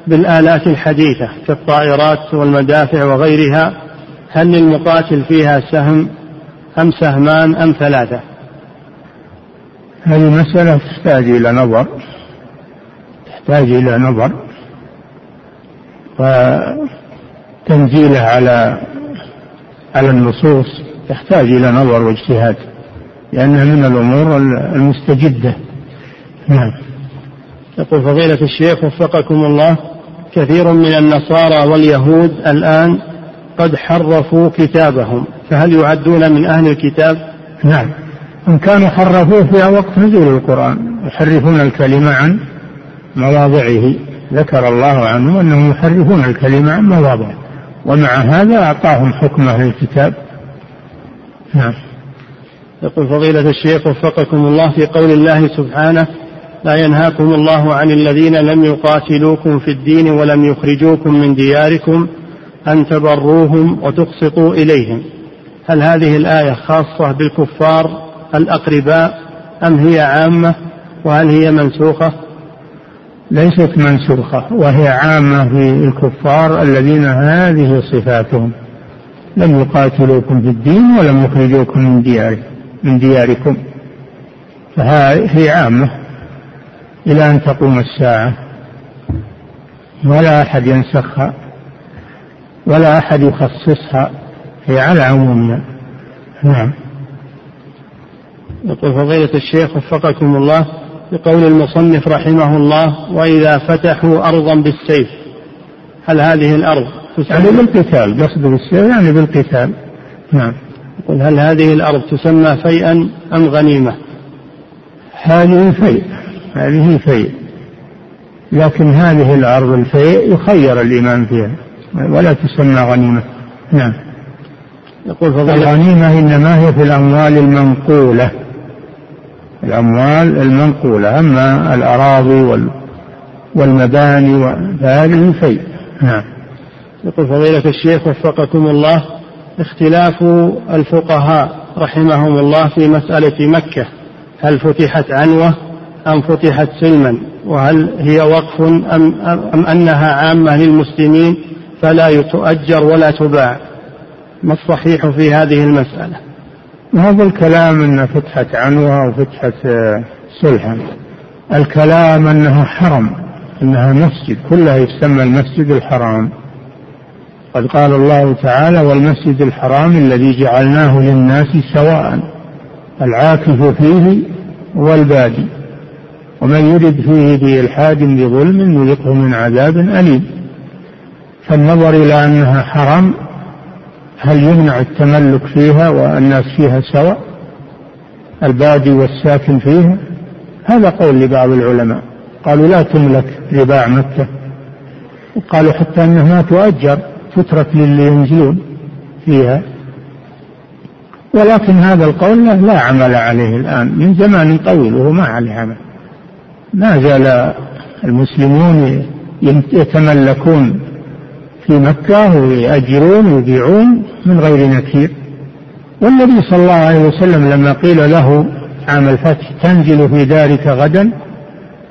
بالآلات الحديثة كالطائرات والمدافع وغيرها هل للمقاتل فيها سهم أم سهمان أم ثلاثة؟ هذه مسألة تحتاج إلى نظر تحتاج إلى نظر وتنزيله على على النصوص تحتاج إلى نظر واجتهاد لأنها من الأمور المستجدة. نعم. يقول فضيلة الشيخ وفقكم الله كثير من النصارى واليهود الآن قد حرفوا كتابهم فهل يعدون من أهل الكتاب؟ نعم. إن كانوا حرفوه في وقت نزول القرآن يحرفون الكلمة عن مواضعه. ذكر الله عنهم أنهم يحرفون الكلمة عن مواضعه. ومع هذا أعطاهم حكم أهل الكتاب. نعم. يقول فضيلة الشيخ وفقكم الله في قول الله سبحانه لا ينهاكم الله عن الذين لم يقاتلوكم في الدين ولم يخرجوكم من دياركم أن تبروهم وتقسطوا إليهم. هل هذه الآية خاصة بالكفار الأقرباء أم هي عامة وهل هي منسوخة؟ ليست منسوخة وهي عامة في الكفار الذين هذه صفاتهم. لم يقاتلوكم في الدين ولم يخرجوكم من دياركم من دياركم. فهي عامة. إلى أن تقوم الساعة. ولا أحد ينسخها. ولا أحد يخصصها هي على عمومنا. نعم. يقول فضيلة الشيخ وفقكم الله بقول المصنف رحمه الله وإذا فتحوا أرضا بالسيف هل هذه الأرض يعني بالقتال قصد بالسيف يعني بالقتال. نعم. يقول هل هذه الأرض تسمى فيئا أم غنيمة؟ هذه فيء هذه فيء. لكن هذه الأرض الفيء يخير الإمام فيها. ولا تسمى غنيمة. نعم. يقول فضيلة الغنيمة إنما هي في الأموال المنقولة. الأموال المنقولة أما الأراضي والمباني فهذه فيء نعم. يقول فضيلة الشيخ وفقكم الله اختلاف الفقهاء رحمهم الله في مسألة مكة. هل فتحت عنوة أم فتحت سلما؟ وهل هي وقف أم, أم أنها عامة للمسلمين؟ فلا تؤجر ولا تباع ما الصحيح في هذه المسألة؟ هذا الكلام أن فتحت عنوة أو فتحت سلحا الكلام أنها حرم أنها مسجد كلها يسمى المسجد الحرام. قد قال الله تعالى والمسجد الحرام الذي جعلناه للناس سواء العاكف فيه والبادي. ومن يرد فيه بإلحاد بظلم نذقه من عذاب أليم. فالنظر إلى أنها حرام هل يمنع التملك فيها والناس فيها سواء؟ البادي والساكن فيها هذا قول لبعض العلماء. قالوا لا تملك رباع مكة. وقالوا حتى أنها ما تؤجر تترك للي ينزلون فيها. ولكن هذا القول لا عمل عليه الآن من زمان طويل وهو ما عليه عمل. ما زال المسلمون يتملكون في مكة ويأجرون ويبيعون من غير نكير. والنبي صلى الله عليه وسلم لما قيل له عام الفتح تنزل في دارك غدا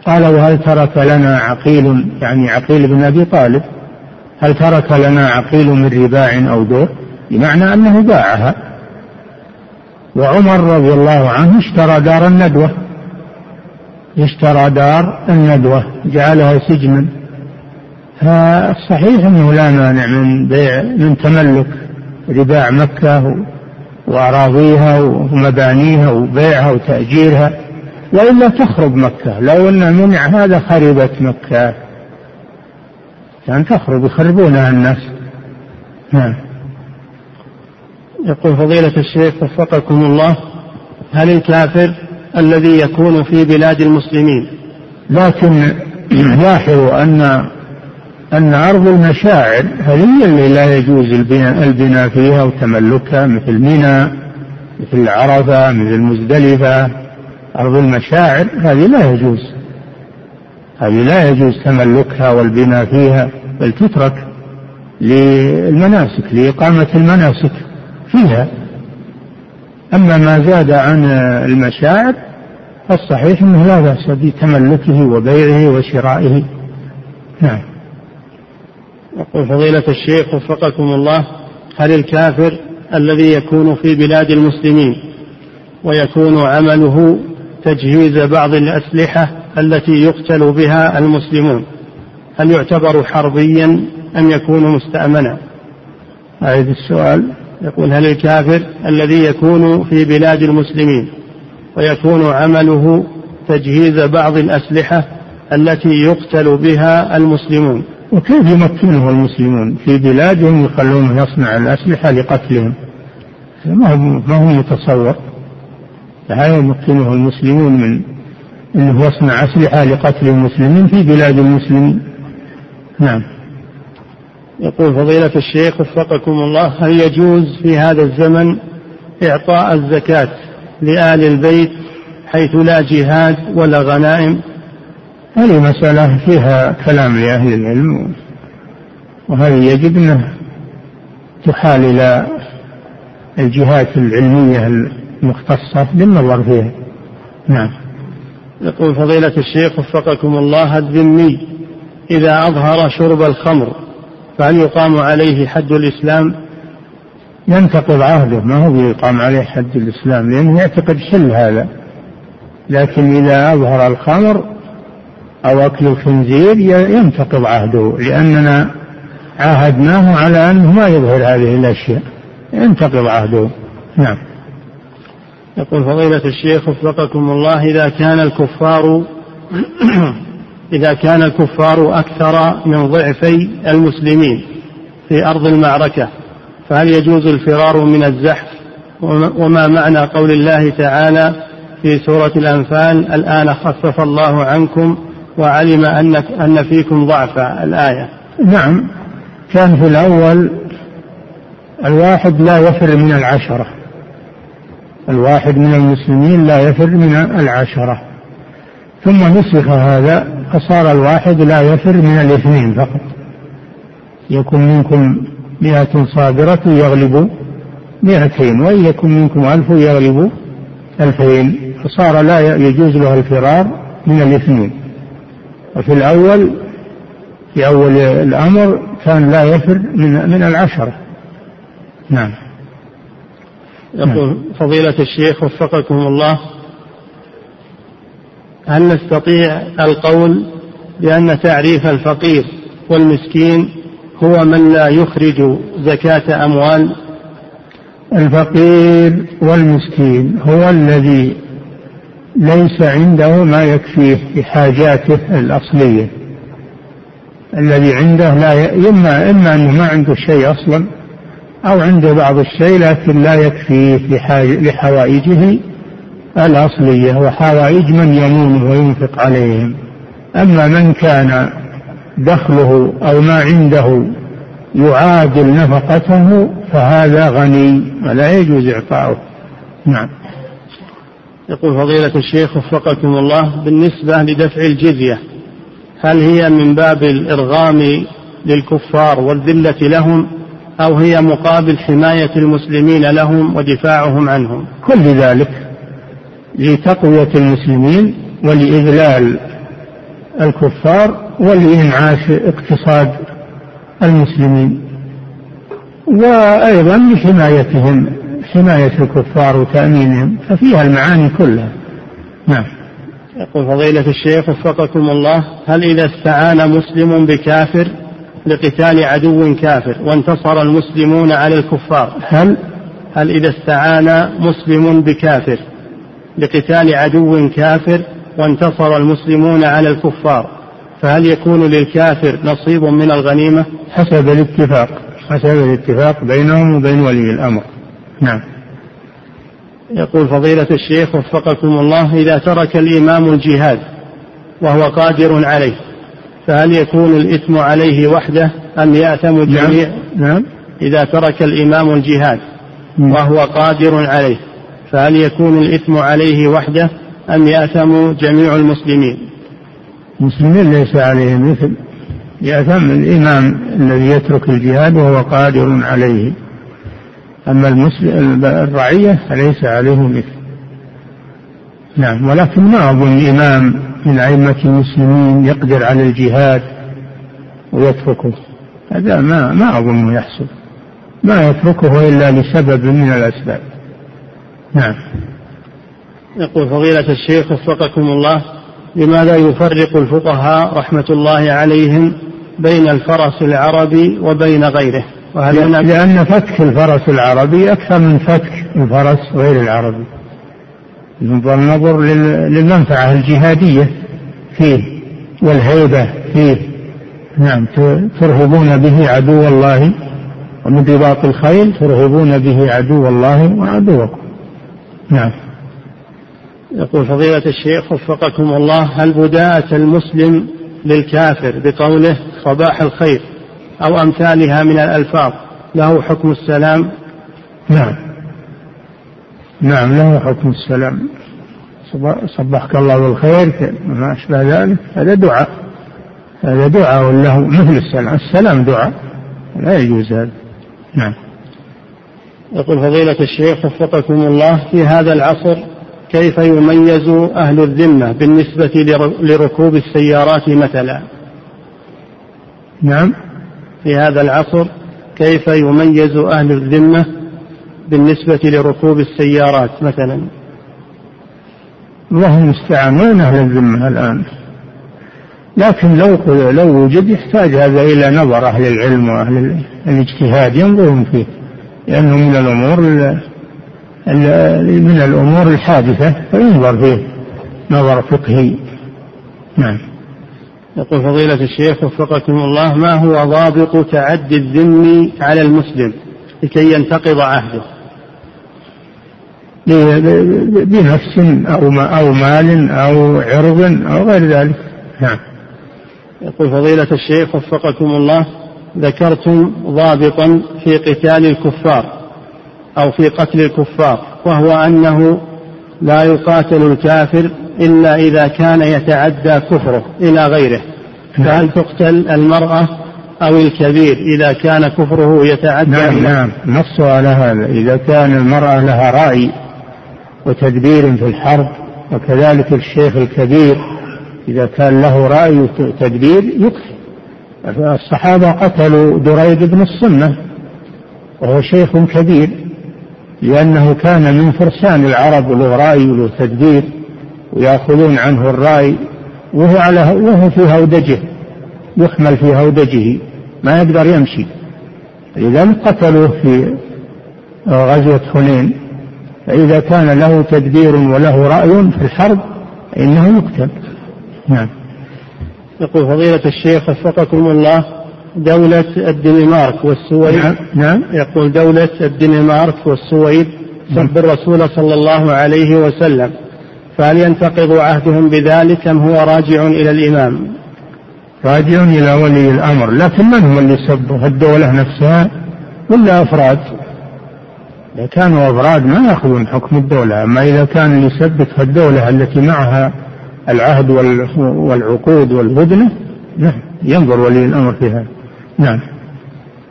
قال وهل ترك لنا عقيل يعني عقيل بن أبي طالب هل ترك لنا عقيل من رباع أو دور؟ بمعنى أنه باعها. وعمر رضي الله عنه اشترى دار الندوة. اشترى دار الندوة جعلها سجنا. فالصحيح إنه لا مانع من بيع من تملك رباع مكة وأراضيها ومبانيها وبيعها وتأجيرها وإلا تخرب مكة. لو أن منع هذا خربت مكة. كان تخرب يخربونها الناس. نعم. يقول فضيلة الشيخ وفقكم الله هل الكافر الذي يكون في بلاد المسلمين؟ لكن لاحظوا أن أن أرض المشاعر هذه اللي لا يجوز البناء, البناء فيها وتملكها مثل منى مثل عرفة مثل مزدلفة. أرض المشاعر هذه لا يجوز. هذه لا يجوز تملكها والبناء فيها بل تترك للمناسك لإقامة المناسك فيها. أما ما زاد عن المشاعر فالصحيح أنه لا بأس بتملكه وبيعه وشرائه. نعم. يقول فضيلة الشيخ وفقكم الله هل الكافر الذي يكون في بلاد المسلمين ويكون عمله تجهيز بعض الأسلحة التي يقتل بها المسلمون هل يعتبر حربيا أم يكون مستأمنا؟ أعيد السؤال يقول هل الكافر الذي يكون في بلاد المسلمين ويكون عمله تجهيز بعض الأسلحة التي يقتل بها المسلمون؟ وكيف يمكنه المسلمون في بلادهم يخلونه يصنع الأسلحة لقتلهم؟ ما هو ما هو متصور. لا يمكنه المسلمون من انه يصنع أسلحة لقتل المسلمين في بلاد المسلمين؟ نعم. يقول فضيلة الشيخ وفقكم الله هل يجوز في هذا الزمن إعطاء الزكاة لآل البيت حيث لا جهاد ولا غنائم؟ هذه مسألة فيها كلام لأهل العلم وهذه يجب أنه تحال إلى الجهات العلمية المختصة للنظر فيها. نعم. يقول فضيلة الشيخ وفقكم الله الذمي إذا أظهر شرب الخمر فهل يقام عليه حد الإسلام؟ ينتقض عهده ما هو يقام عليه حد الإسلام لأنه يعتقد حل هذا. لكن إذا أظهر الخمر أو أكل الخنزير ينتقض عهده لأننا عاهدناه على أنه ما يظهر هذه الأشياء. ينتقض عهده. نعم. يقول فضيلة الشيخ وفقكم الله إذا كان الكفار *clears throat* إذا كان الكفار أكثر من ضعفي المسلمين في أرض المعركة فهل يجوز الفرار من الزحف؟ وما معنى قول الله تعالى في سورة الأنفال الآن خفف الله عنكم وعلم أن أن فيكم ضعفا الآية. نعم. كان في الأول الواحد لا يفر من العشرة. الواحد من المسلمين لا يفر من العشرة. ثم نسخ هذا فصار الواحد لا يفر من الاثنين فقط. يكون منكم مئة صابرة يغلب مئتين وإن يكن منكم ألف يغلب ألفين. فصار لا يجوز له الفرار من الاثنين. وفي الأول في أول الأمر كان لا يفر من من العشرة. نعم. يقول فضيلة الشيخ وفقكم الله هل نستطيع القول بأن تعريف الفقير والمسكين هو من لا يخرج زكاة أموال؟ الفقير والمسكين هو الذي ليس عنده ما يكفيه بحاجاته الأصلية. الذي عنده لا ي... إما إما أنه ما عنده شيء أصلا أو عنده بعض الشيء لكن لا يكفيه لحوائجه الأصلية وحوائج من يمون وينفق عليهم. أما من كان دخله أو ما عنده يعادل نفقته فهذا غني ولا يجوز إعطاؤه. نعم. يقول فضيلة الشيخ وفقكم الله بالنسبة لدفع الجزية هل هي من باب الإرغام للكفار والذلة لهم أو هي مقابل حماية المسلمين لهم ودفاعهم عنهم؟ كل ذلك لتقوية المسلمين ولإذلال الكفار ولإنعاش اقتصاد المسلمين وأيضا لحمايتهم حماية الكفار وتأمينهم ففيها المعاني كلها. نعم. يقول فضيلة الشيخ وفقكم الله هل إذا استعان مسلم بكافر لقتال عدو كافر وانتصر المسلمون على الكفار؟ هل؟ هل إذا استعان مسلم بكافر لقتال عدو كافر وانتصر المسلمون على الكفار فهل يكون للكافر نصيب من الغنيمة؟ حسب الاتفاق حسب الاتفاق بينهم وبين ولي الأمر. نعم يقول فضيلة الشيخ وفقكم الله إذا ترك الإمام الجهاد وهو قادر عليه فهل يكون الإثم عليه وحده أم يأثم. الجميع نعم. نعم إذا ترك الإمام الجهاد نعم. وهو قادر عليه فهل يكون الإثم عليه وحده أم يأثم جميع المسلمين المسلمين ليس عليهم إثم يأثم الإمام الذي يترك الجهاد وهو قادر عليه أما المسلم الرعية فليس عليهم إثم نعم ولكن ما أظن إمام من أئمة المسلمين يقدر على الجهاد ويتركه. هذا ما ما أظنه يحصل. ما يتركه إلا لسبب من الأسباب. نعم. يقول فضيلة الشيخ وفقكم الله لماذا يفرق الفقهاء رحمة الله عليهم بين الفرس العربي وبين غيره؟ لأن فتك الفرس العربي أكثر من فتك الفرس غير العربي. النظر للمنفعة الجهادية فيه والهيبة فيه. نعم ترهبون به عدو الله ومن رباط الخيل ترهبون به عدو الله وعدوكم. نعم. يقول فضيلة الشيخ وفقكم الله هل بداءة المسلم للكافر بقوله صباح الخير؟ أو أمثالها من الألفاظ له حكم السلام؟ نعم. نعم له حكم السلام. صبحك الله بالخير ما أشبه ذلك. هذا دعاء. هذا دعاء له مثل السلام. السلام دعاء. لا يجوز هذا. نعم. يقول فضيلة الشيخ وفقكم الله في هذا العصر كيف يميز أهل الذمة بالنسبة لركوب السيارات مثلا؟ نعم. في هذا العصر كيف يميز أهل الذمة بالنسبة لركوب السيارات مثلا؟ الله المستعان وين أهل الذمة الآن. لكن لو لو وجد يحتاج هذا إلى نظر أهل العلم وأهل الاجتهاد ينظرون فيه. لأنه من الأمور من الأمور الحادثة فينظر فيه نظر فقهي. نعم. يقول فضيلة الشيخ وفقكم الله ما هو ضابط تعدي الذم على المسلم لكي ينتقض عهده؟ بنفس أو أو مال أو عرض أو غير ذلك. نعم. يقول فضيلة الشيخ وفقكم الله ذكرتم ضابطا في قتال الكفار أو في قتل الكفار وهو أنه لا يقاتل الكافر إلا إذا كان يتعدى كفره إلى غيره. فهل تقتل المرأة أو الكبير إذا كان كفره يتعدى؟ نعم نعم. نص على هذا. إذا كان المرأة لها رأي وتدبير في الحرب وكذلك الشيخ الكبير إذا كان له رأي وتدبير يقتل الصحابة قتلوا دريد بن الصمة وهو شيخ كبير لأنه كان من فرسان العرب وله رأي وله تدبير. ويأخذون عنه الرأي وهو على وهو في هودجه يحمل في هودجه ما يقدر يمشي. لذلك قتلوه في غزوة حنين فإذا كان له تدبير وله رأي في الحرب فإنه يقتل. نعم. يقول فضيلة الشيخ وفقكم الله دولة الدنمارك والسويد. نعم, نعم. يقول دولة الدنمارك والسويد سب الرسول صلى الله عليه وسلم. فهل ينتقض عهدهم بذلك أم هو راجع إلى الإمام؟ راجع إلى ولي الأمر لكن من هم اللي سبوا؟ الدولة نفسها ولا أفراد؟ إذا كانوا أفراد ما يأخذون حكم الدولة أما إذا كان اللي يثبت الدولة التي معها العهد والعقود والهدنة نعم ينظر ولي الأمر في هذا. نعم.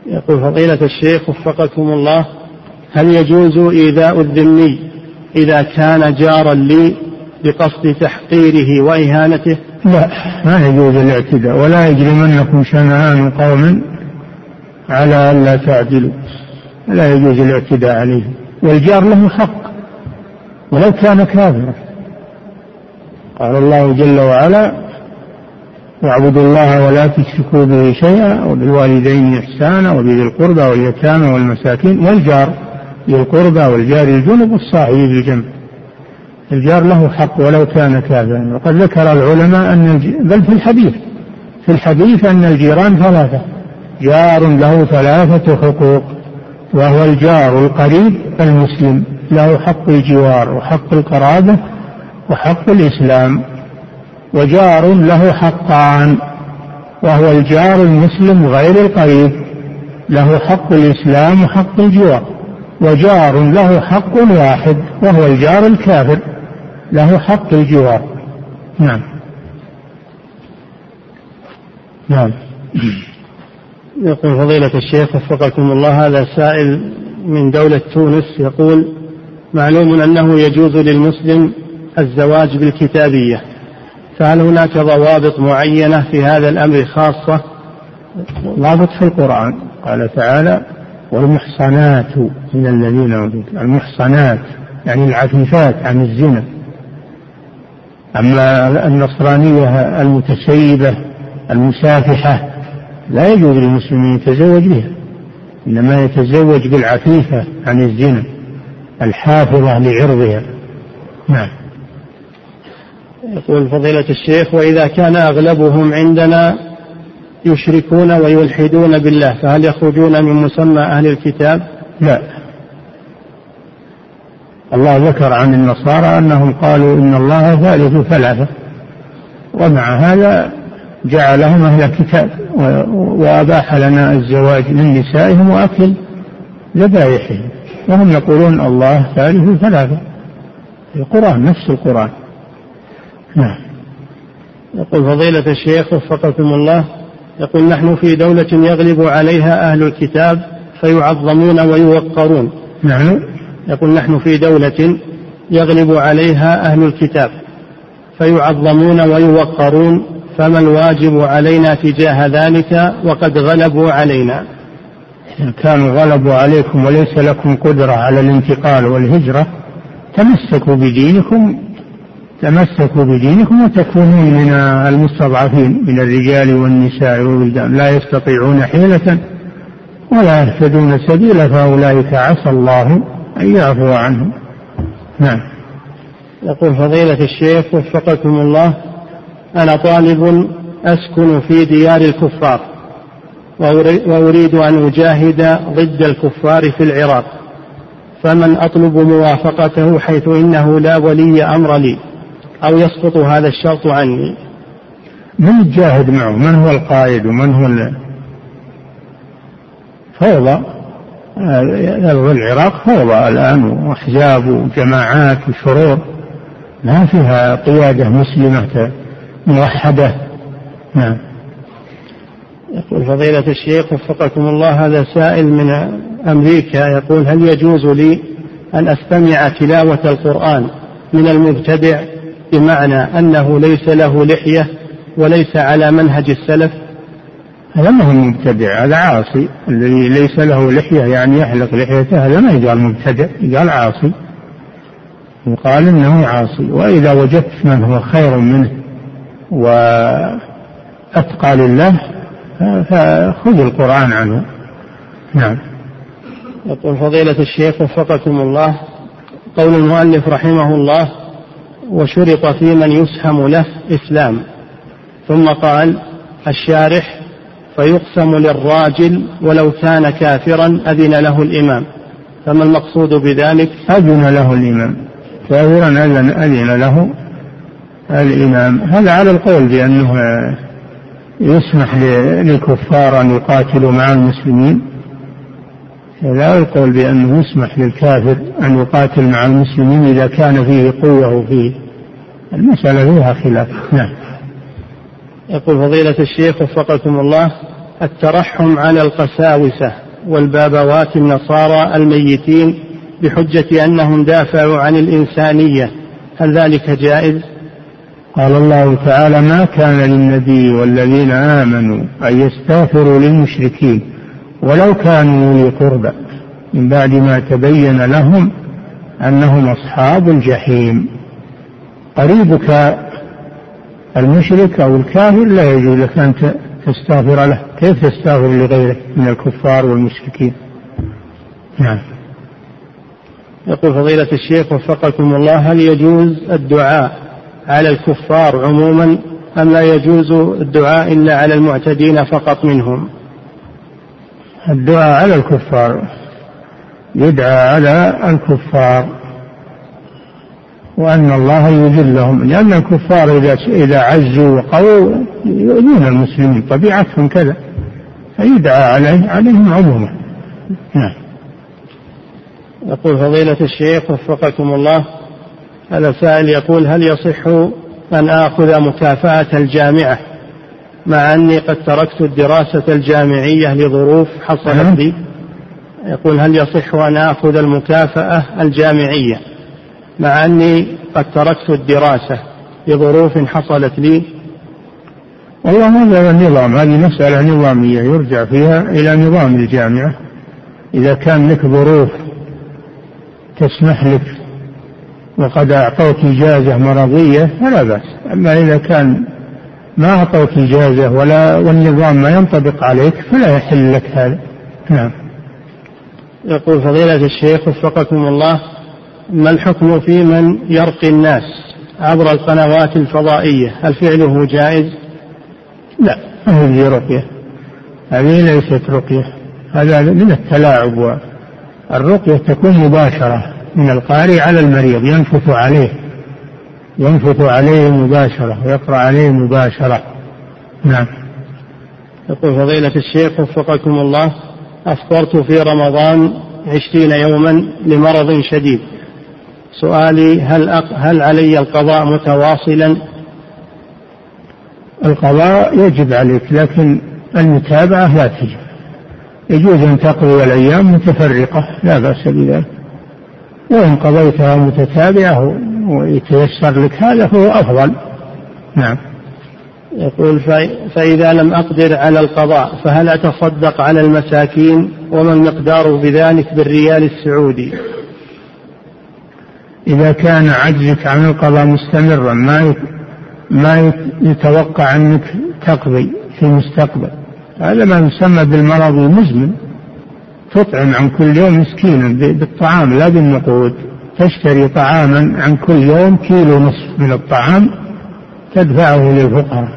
يقول فضيلة الشيخ وفقكم الله هل يجوز إيذاء الذمي إذا كان جارا لي بقصد تحقيره وإهانته؟ لا ما يجوز الاعتداء ولا يجرمنكم شنآن قوم على ألا تعدلوا لا يجوز الاعتداء عليه والجار له حق ولو كان كافرا. قال الله جل وعلا واعبدوا الله ولا تشركوا به شيئا وبالوالدين إحسانا وبذي القربى واليتامى والمساكين والجار ذي القربى والجار الجنب والصاحب بالجنب الجار له حق ولو كان كافرا. وقد ذكر العلماء أن بل في الحديث في الحديث أن الجيران ثلاثة جار له ثلاثة حقوق وهو الجار القريب المسلم له حق الجوار وحق القرابة وحق الإسلام وجار له حقان وهو الجار المسلم غير القريب له حق الإسلام وحق الجوار وجار له حق واحد وهو الجار الكافر. له حق الجوار. نعم. نعم. يقول فضيلة الشيخ وفقكم الله هذا سائل من دولة تونس يقول معلوم أنه يجوز للمسلم الزواج بالكتابية فهل هناك ضوابط معينة في هذا الأمر خاصة؟ ضابط في القرآن. قال تعالى والمحصنات من الذين المحصنات يعني العفيفات عن الزنا. أما النصرانية المتسيبة المسافحة لا يجوز للمسلم أن يتزوج بها إنما يتزوج بالعفيفة عن الزنا الحافظة لعرضها. نعم. يقول فضيلة الشيخ وإذا كان أغلبهم عندنا يشركون ويلحدون بالله فهل يخرجون من مسمى أهل الكتاب؟ لا. الله ذكر عن النصارى أنهم قالوا إن الله ثالث ثلاثة ومع هذا جعلهم أهل الكتاب وأباح لنا الزواج من نسائهم وأكل ذبائحهم وهم يقولون الله ثالث ثلاثة القرآن نفس القرآن. نعم. يقول فضيلة الشيخ وفقكم الله يقول نحن في دولة يغلب عليها أهل الكتاب فيعظمون ويوقرون. نعم. يقول نحن في دولة يغلب عليها أهل الكتاب فيعظمون ويوقرون فما الواجب علينا تجاه ذلك وقد غلبوا علينا؟ إن كانوا غلبوا عليكم وليس لكم قدرة على الانتقال والهجرة تمسكوا بدينكم تمسكوا بدينكم وتكونون من المستضعفين من الرجال والنساء والولدان لا يستطيعون حيلة ولا يهتدون سبيلا فأولئك عسى الله أن يعفو عنهم. نعم. يقول فضيلة الشيخ وفقكم الله أنا طالب أسكن في ديار الكفار وأريد أن أجاهد ضد الكفار في العراق فمن أطلب موافقته حيث إنه لا ولي أمر لي أو يسقط هذا الشرط عني؟ من يجاهد معه؟ من هو القائد ومن هو فوضى. العراق فوضى الآن وأحزاب وجماعات وشرور ما فيها قيادة مسلمة موحدة. نعم. يقول فضيلة الشيخ وفقكم الله هذا سائل من أمريكا يقول هل يجوز لي أن أستمع تلاوة القرآن من المبتدع بمعنى أنه ليس له لحية وليس على منهج السلف؟ هذا ما هو مبتدع هذا عاصي. الذي ليس له لحية يعني يحلق لحيته هذا ما يقال مبتدع يقال عاصي. يقال إنه عاصي. وإذا وجدت من هو خير منه وأتقى لله فخذ القرآن عنه. نعم. يقول فضيلة الشيخ وفقكم الله قول المؤلف رحمه الله وشرط في من يسهم له إسلام. ثم قال الشارح فيقسم للراجل ولو كان كافرا أذن له الإمام. فما المقصود بذلك؟ أذن له الإمام. كافرا أذن, أذن له الإمام. هذا على القول بأنه يسمح للكفار أن يقاتلوا مع المسلمين. لا القول بأنه يسمح للكافر أن يقاتل مع المسلمين إذا كان فيه قوة وفيه. المسألة فيها خلاف. نعم. يقول فضيلة الشيخ وفقكم الله. الترحم على القساوسة والبابوات النصارى الميتين بحجة أنهم دافعوا عن الإنسانية. هل ذلك جائز؟ قال الله تعالى ما كان للنبي والذين آمنوا أن يستغفروا للمشركين ولو كانوا أولي من بعد ما تبين لهم أنهم أصحاب الجحيم. قريبك المشرك أو الكافر لا يجوز لك أن تستغفر له. كيف تستغفر لغيره من الكفار والمشركين؟ نعم. يقول فضيلة الشيخ وفقكم الله هل يجوز الدعاء على الكفار عموما أم لا يجوز الدعاء إلا على المعتدين فقط منهم؟ الدعاء على الكفار يدعى على الكفار. وأن الله يذلهم لأن الكفار إذا إذا عزوا وقووا يؤذون المسلمين طبيعتهم كذا فيدعى عليه عليهم عموما. نعم. يقول فضيلة الشيخ وفقكم الله هذا سائل يقول هل يصح أن آخذ مكافأة الجامعة مع أني قد تركت الدراسة الجامعية لظروف حصلت نعم. لي؟ يقول هل يصح أن آخذ المكافأة الجامعية؟ مع أني قد تركت الدراسة لظروف حصلت لي. والله هذا النظام هذه مسألة نظامية يرجع فيها إلى نظام الجامعة. إذا كان لك ظروف تسمح لك وقد أعطوك إجازة مرضية فلا بأس. أما إذا كان ما أعطوك إجازة ولا والنظام ما ينطبق عليك فلا يحل لك هذا. نعم. يقول فضيلة الشيخ وفقكم الله ما الحكم في من يرقي الناس عبر القنوات الفضائية؟ هل فعله جائز؟ لا هي رقية. هذه ليست رقية هذا من التلاعب. الرقية تكون مباشرة من القارئ على المريض ينفث عليه ينفث عليه مباشرة ويقرأ عليه مباشرة. نعم. يقول فضيلة الشيخ وفقكم الله أفطرت في رمضان عشرين يوما لمرض شديد. سؤالي هل هل علي القضاء متواصلا؟ القضاء يجب عليك لكن المتابعة لا تجب. يجوز أن تقضي الأيام متفرقة لا بأس بذلك. وإن قضيتها متتابعة ويتيسر لك هذا فهو أفضل. نعم. يقول فإذا لم أقدر على القضاء فهل أتصدق على المساكين؟ وما المقدار بذلك بالريال السعودي؟ إذا كان عجزك عن القضاء مستمرا ما ما يتوقع أنك تقضي في المستقبل. هذا ما يسمى بالمرض المزمن. تطعم عن كل يوم مسكينا بالطعام لا بالنقود. تشتري طعاما عن كل يوم كيلو نصف من الطعام تدفعه للفقراء.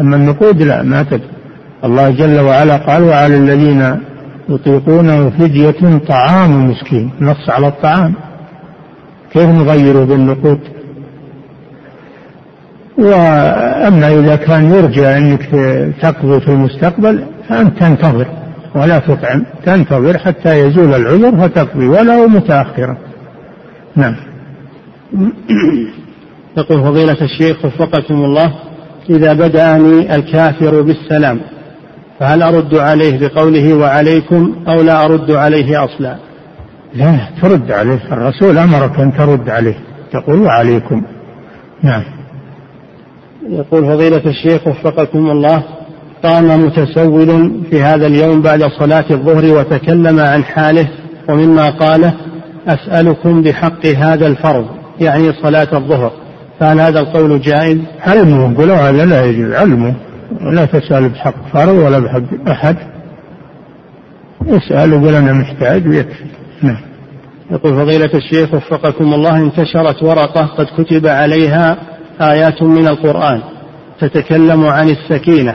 أما النقود لا ما تدفع الله جل وعلا قال وعلى الذين يطيقونه فدية طعام مسكين. نص على الطعام. كيف نغيره بالنقود؟ وأما إذا كان يرجى أنك تقضي في المستقبل فأنت تنتظر ولا تطعم تنتظر حتى يزول العذر فتقضي ولو متأخرا. نعم. يقول فضيلة الشيخ وفقكم الله إذا بدأني الكافر بالسلام فهل أرد عليه بقوله وعليكم أو لا أرد عليه أصلا لا ترد عليه. الرسول أمرك أن ترد عليه. تقول وعليكم. نعم. يقول فضيلة الشيخ وفقكم الله قام متسول في هذا اليوم بعد صلاة الظهر وتكلم عن حاله ومما قاله أسألكم بحق هذا الفرض يعني صلاة الظهر. فهل هذا القول جائز؟ علمه قولوا هذا لا يجوز. علمه لا تسأل بحق فرض ولا بحق أحد. اسأل وقول أنا محتاج ويكفي. نعم. يقول فضيلة الشيخ وفقكم الله انتشرت ورقة قد كتب عليها آيات من القرآن تتكلم عن السكينة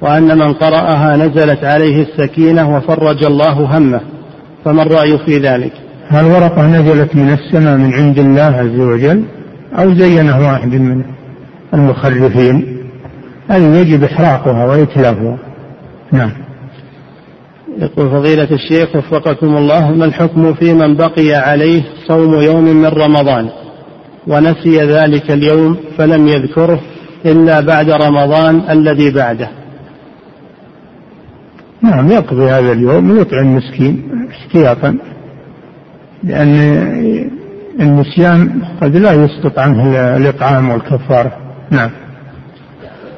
وأن من قرأها نزلت عليه السكينة وفرج الله همه. فما الرأي في ذلك؟ الورقة نزلت من السماء من عند الله عز وجل أو زينه واحد من المخرفين. هذه يجب إحراقها وإتلافها. نعم. يقول فضيلة الشيخ وفقكم الله ما الحكم في من بقي عليه صوم يوم من رمضان؟ ونسي ذلك اليوم فلم يذكره إلا بعد رمضان الذي بعده. نعم يقضي هذا اليوم ويطعم مسكين احتياطا لأن النسيان قد لا يسقط عنه الإطعام والكفارة. نعم.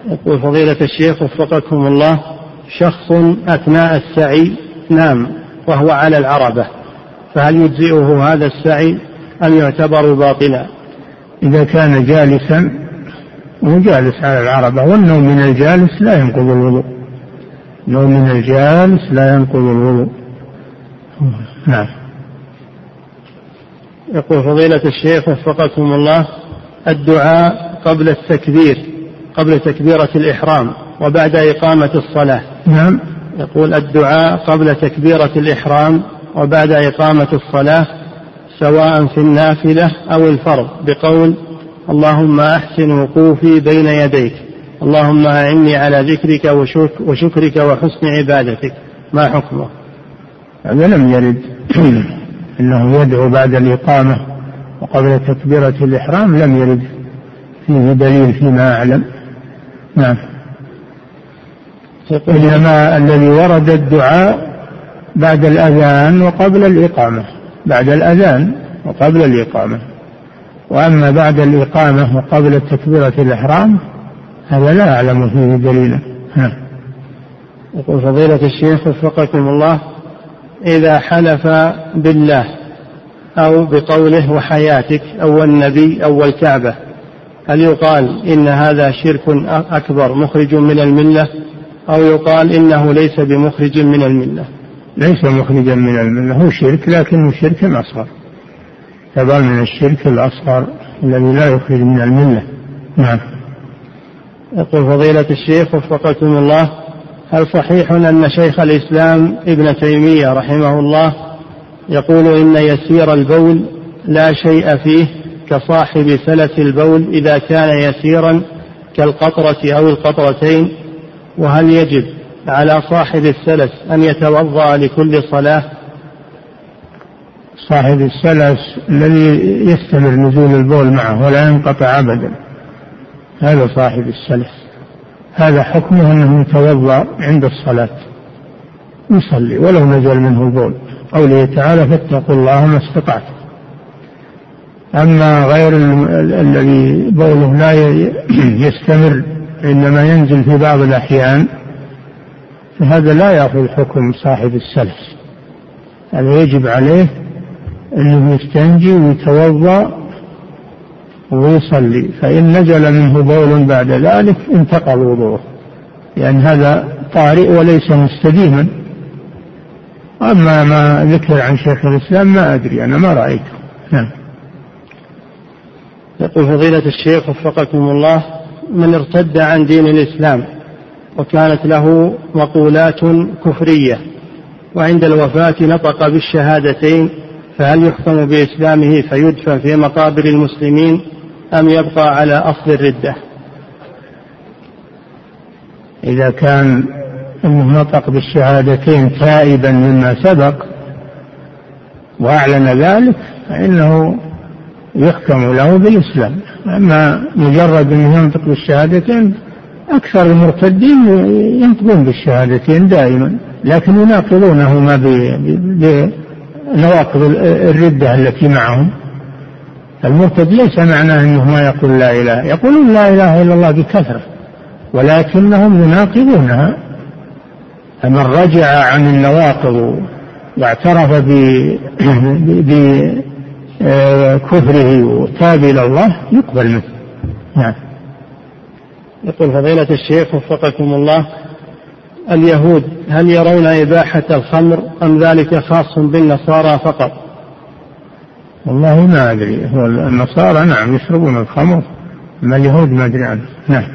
يقول فضيلة الشيخ وفقكم الله شخص أثناء السعي نام وهو على العربة فهل يجزئه هذا السعي أم يعتبر باطلا؟ إذا كان جالسا وجالس على العربة والنوم من الجالس لا ينقض الوضوء. نوم من الجالس لا ينقض الوضوء. نعم. يقول فضيلة الشيخ وفقكم الله الدعاء قبل التكبير قبل تكبيرة الإحرام وبعد إقامة الصلاة. نعم. يقول الدعاء قبل تكبيرة الإحرام وبعد إقامة الصلاة سواء في النافلة أو الفرض بقول اللهم أحسن وقوفي بين يديك اللهم أعني على ذكرك وشكرك وحسن عبادتك. ما حكمه؟ هذا لم يرد *clears throat* إنه يدعو بعد الإقامة وقبل تكبيرة الإحرام لم يرد. فيه دليل فيما أعلم. نعم. إنما الذي ورد الدعاء بعد الأذان وقبل الإقامة. بعد الأذان وقبل الإقامة. وأما بعد الإقامة وقبل تكبيرة الإحرام هذا لا أعلم فيه دليلا. يقول فضيلة الشيخ وفقكم الله إذا حلف بالله أو بقوله وحياتك أو النبي أو الكعبة هل يقال إن هذا شرك أكبر مخرج من الملة؟ أو يقال إنه ليس بمخرج من الملة. ليس مخرجا من الملة هو شرك لكنه شرك أصغر يعتبر من الشرك الأصغر الذي لا يخرج من الملة. نعم. يقول فضيلة الشيخ وفقكم الله هل صحيح أن شيخ الإسلام ابن تيمية رحمه الله يقول إن يسير البول لا شيء فيه كصاحب سلس البول إذا كان يسيرا كالقطرة أو القطرتين وهل يجب على صاحب السلس أن يتوضأ لكل صلاة؟ صاحب السلس الذي يستمر نزول البول معه ولا ينقطع أبدا. هذا صاحب السلس. هذا حكمه أنه يتوضأ عند الصلاة. يصلي ولو نزل منه البول. قوله تعالى فاتقوا الله ما استطعتم. أما غير الذي بوله لا *clears throat* يستمر إنما ينزل في بعض الأحيان فهذا لا يأخذ حكم صاحب السلس هذا يجب عليه أنه يستنجي ويتوضأ ويصلي فإن نزل منه بول بعد ذلك انتقض وضوءه. لأن هذا طارئ وليس مستديما. أما ما ذكر عن شيخ الإسلام ما أدري أنا ما رأيته. نعم. يقول فضيلة الشيخ وفقكم الله من ارتد عن دين الإسلام وكانت له مقولات كفرية وعند الوفاة نطق بالشهادتين فهل يحكم بإسلامه فيدفن في مقابر المسلمين أم يبقى على أصل الردة؟ إذا كان أنه نطق بالشهادتين تائبا مما سبق وأعلن ذلك فإنه يحكم له بالإسلام. أما مجرد أنه ينطق بالشهادتين أكثر المرتدين ينطقون بالشهادتين دائما. لكن يناقضونهما بنواقض الردة التي معهم. المرتد ليس معناه أنه ما يقول لا إله. يقولون لا إله إلا الله بكثرة. ولكنهم يناقضونها. فمن رجع عن النواقض واعترف بكفره وتاب إلى الله يقبل منه. نعم. يقول فضيلة الشيخ وفقكم الله اليهود هل يرون إباحة الخمر أم ذلك خاص بالنصارى فقط؟ والله ما أدري. هو النصارى نعم يشربون الخمر أما اليهود ما أدري عنه. نعم.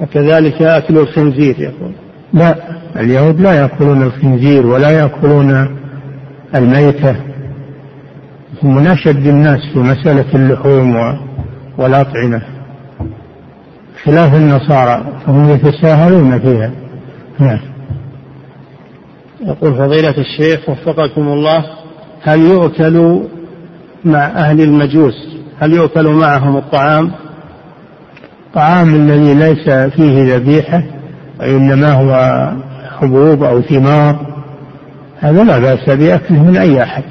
وكذلك أكل الخنزير يقول. لا اليهود لا يأكلون الخنزير ولا يأكلون الميتة. هم من أشد الناس في مسألة اللحوم والأطعمة. خلاف النصارى فهم يتساهلون فيها. نعم. يقول فضيلة الشيخ وفقكم الله هل يؤكل مع أهل المجوس؟ هل يؤكل معهم الطعام؟ الطعام الذي ليس فيه ذبيحة وإنما هو حبوب أو ثمار هذا لا بأس بأكله من أي أحد.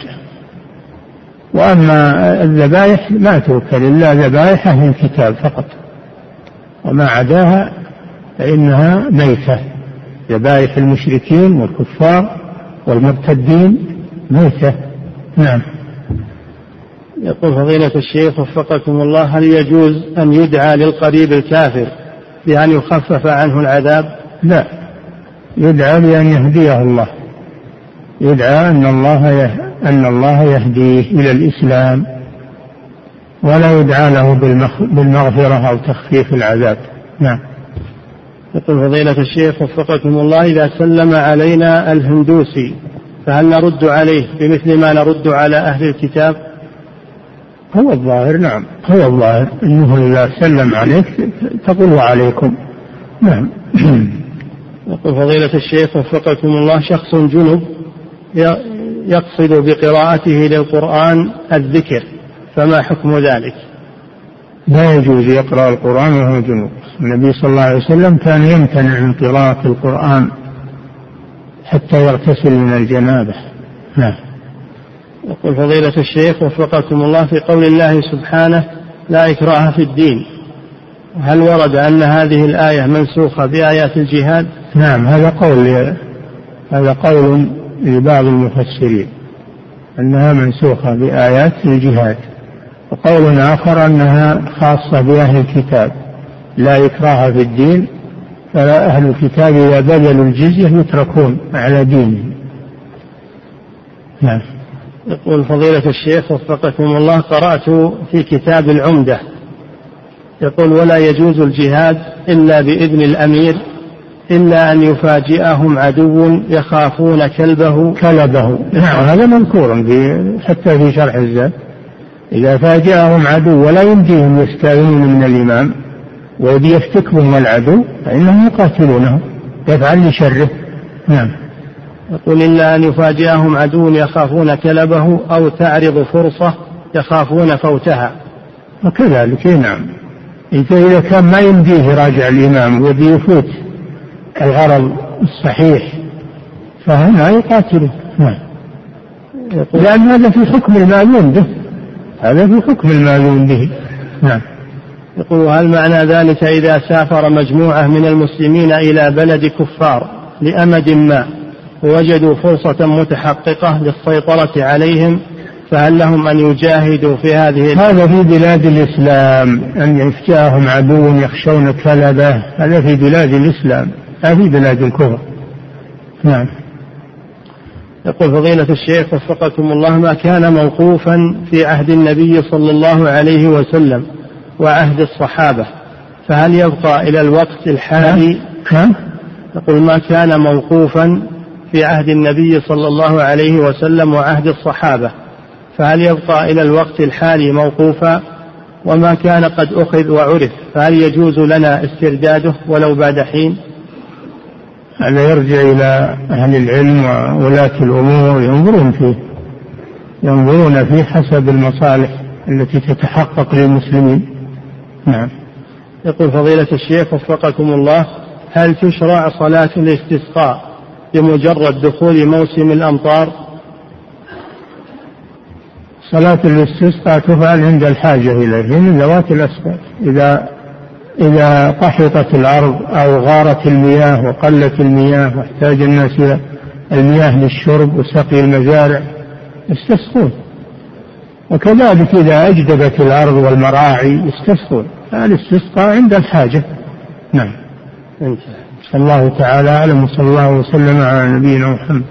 وأما الذبائح ما تؤكل إلا ذبائح أهل الكتاب فقط. وما عداها فإنها ميتة. ذبائح المشركين والكفار والمرتدين ميتة. نعم. يقول فضيلة الشيخ وفقكم الله هل يجوز أن يدعى للقريب الكافر بأن يخفف عنه العذاب؟ لا. يدعى بأن يهديه الله. يدعى أن الله أن الله يهديه إلى الإسلام ولا يدعى له بالمغفرة أو تخفيف العذاب. نعم. يقول فضيلة الشيخ وفقكم الله إذا سلم علينا الهندوسي فهل نرد عليه بمثل ما نرد على أهل الكتاب؟ هو الظاهر نعم. هو الظاهر. إنه إذا سلم عليك تقول وعليكم. نعم. يقول فضيلة الشيخ وفقكم الله شخص جنب يقصد بقراءته للقرآن الذكر فما حكم ذلك؟ لا يجوز يقرأ القرآن وهو جنوب النبي صلى الله عليه وسلم كان يمتنع من قراءة القرآن حتى يغتسل من الجنابة نعم يقول فضيلة الشيخ وفقكم الله في قول الله سبحانه لا إكراه في الدين هل ورد أن هذه الآية منسوخة بآيات الجهاد؟ نعم هذا قول هذا قول لبعض المفسرين أنها منسوخة بآيات الجهاد وقول آخر أنها خاصة بأهل الكتاب لا إكراه في الدين فلا أهل الكتاب إذا بذلوا الجزية يتركون على دينهم. نعم. يقول فضيلة الشيخ وفقكم الله قرأت في كتاب العمدة يقول ولا يجوز الجهاد إلا بإذن الأمير إلا أن يفاجئهم عدو يخافون كلبه. كلبه. نعم. هذا مذكور في حتى في شرح الزاد. إذا فاجأهم عدو ولا يمديهم يستأذنون من الإمام ويبي يفتكهم العدو فإنهم يقاتلونه يفعل لشره. نعم. يقول إلا أن يفاجئهم عدو يخافون كلبه أو تعرض فرصة يخافون فوتها. وكذلك نعم. إذا كان ما يمديه يراجع الإمام ويبي يفوت الغرض الصحيح فهنا يقاتله نعم. لأن هذا في حكم المأمون به. هذا في حكم المأذون به. نعم. يقول هل معنى ذلك إذا سافر مجموعة من المسلمين إلى بلد كفار لأمد ما ووجدوا فرصة متحققة للسيطرة عليهم فهل لهم أن يجاهدوا في هذه هذا في بلاد الإسلام أن يفجاهم عدو يخشون كلبه. هذا في بلاد الإسلام. في بلاد الكفر. نعم. يقول فضيلة الشيخ وفقكم الله ما كان موقوفا في عهد النبي صلى الله عليه وسلم وعهد الصحابة فهل يبقى إلى الوقت الحالي؟ نعم. يقول ما كان موقوفا في عهد النبي صلى الله عليه وسلم وعهد الصحابة فهل يبقى إلى الوقت الحالي موقوفا؟ وما كان قد أخذ وعرف فهل يجوز لنا استرداده ولو بعد حين؟ هذا يرجع إلى أهل العلم وولاة الأمور ينظرون فيه. ينظرون فيه حسب المصالح التي تتحقق للمسلمين. نعم. يقول فضيلة الشيخ وفقكم الله هل تشرع صلاة الاستسقاء بمجرد دخول موسم الأمطار؟ صلاة الاستسقاء تفعل عند الحاجة إليه من ذوات الأسباب. إذا إذا قحطت الأرض أو غارت المياه وقلت المياه واحتاج الناس إلى المياه للشرب وسقي المزارع يستسقون. وكذلك إذا أجدبت الأرض والمراعي يستسقون. الاستسقاء عند الحاجة. نعم. الله تعالى أعلم وصلى الله وسلم على نبينا محمد.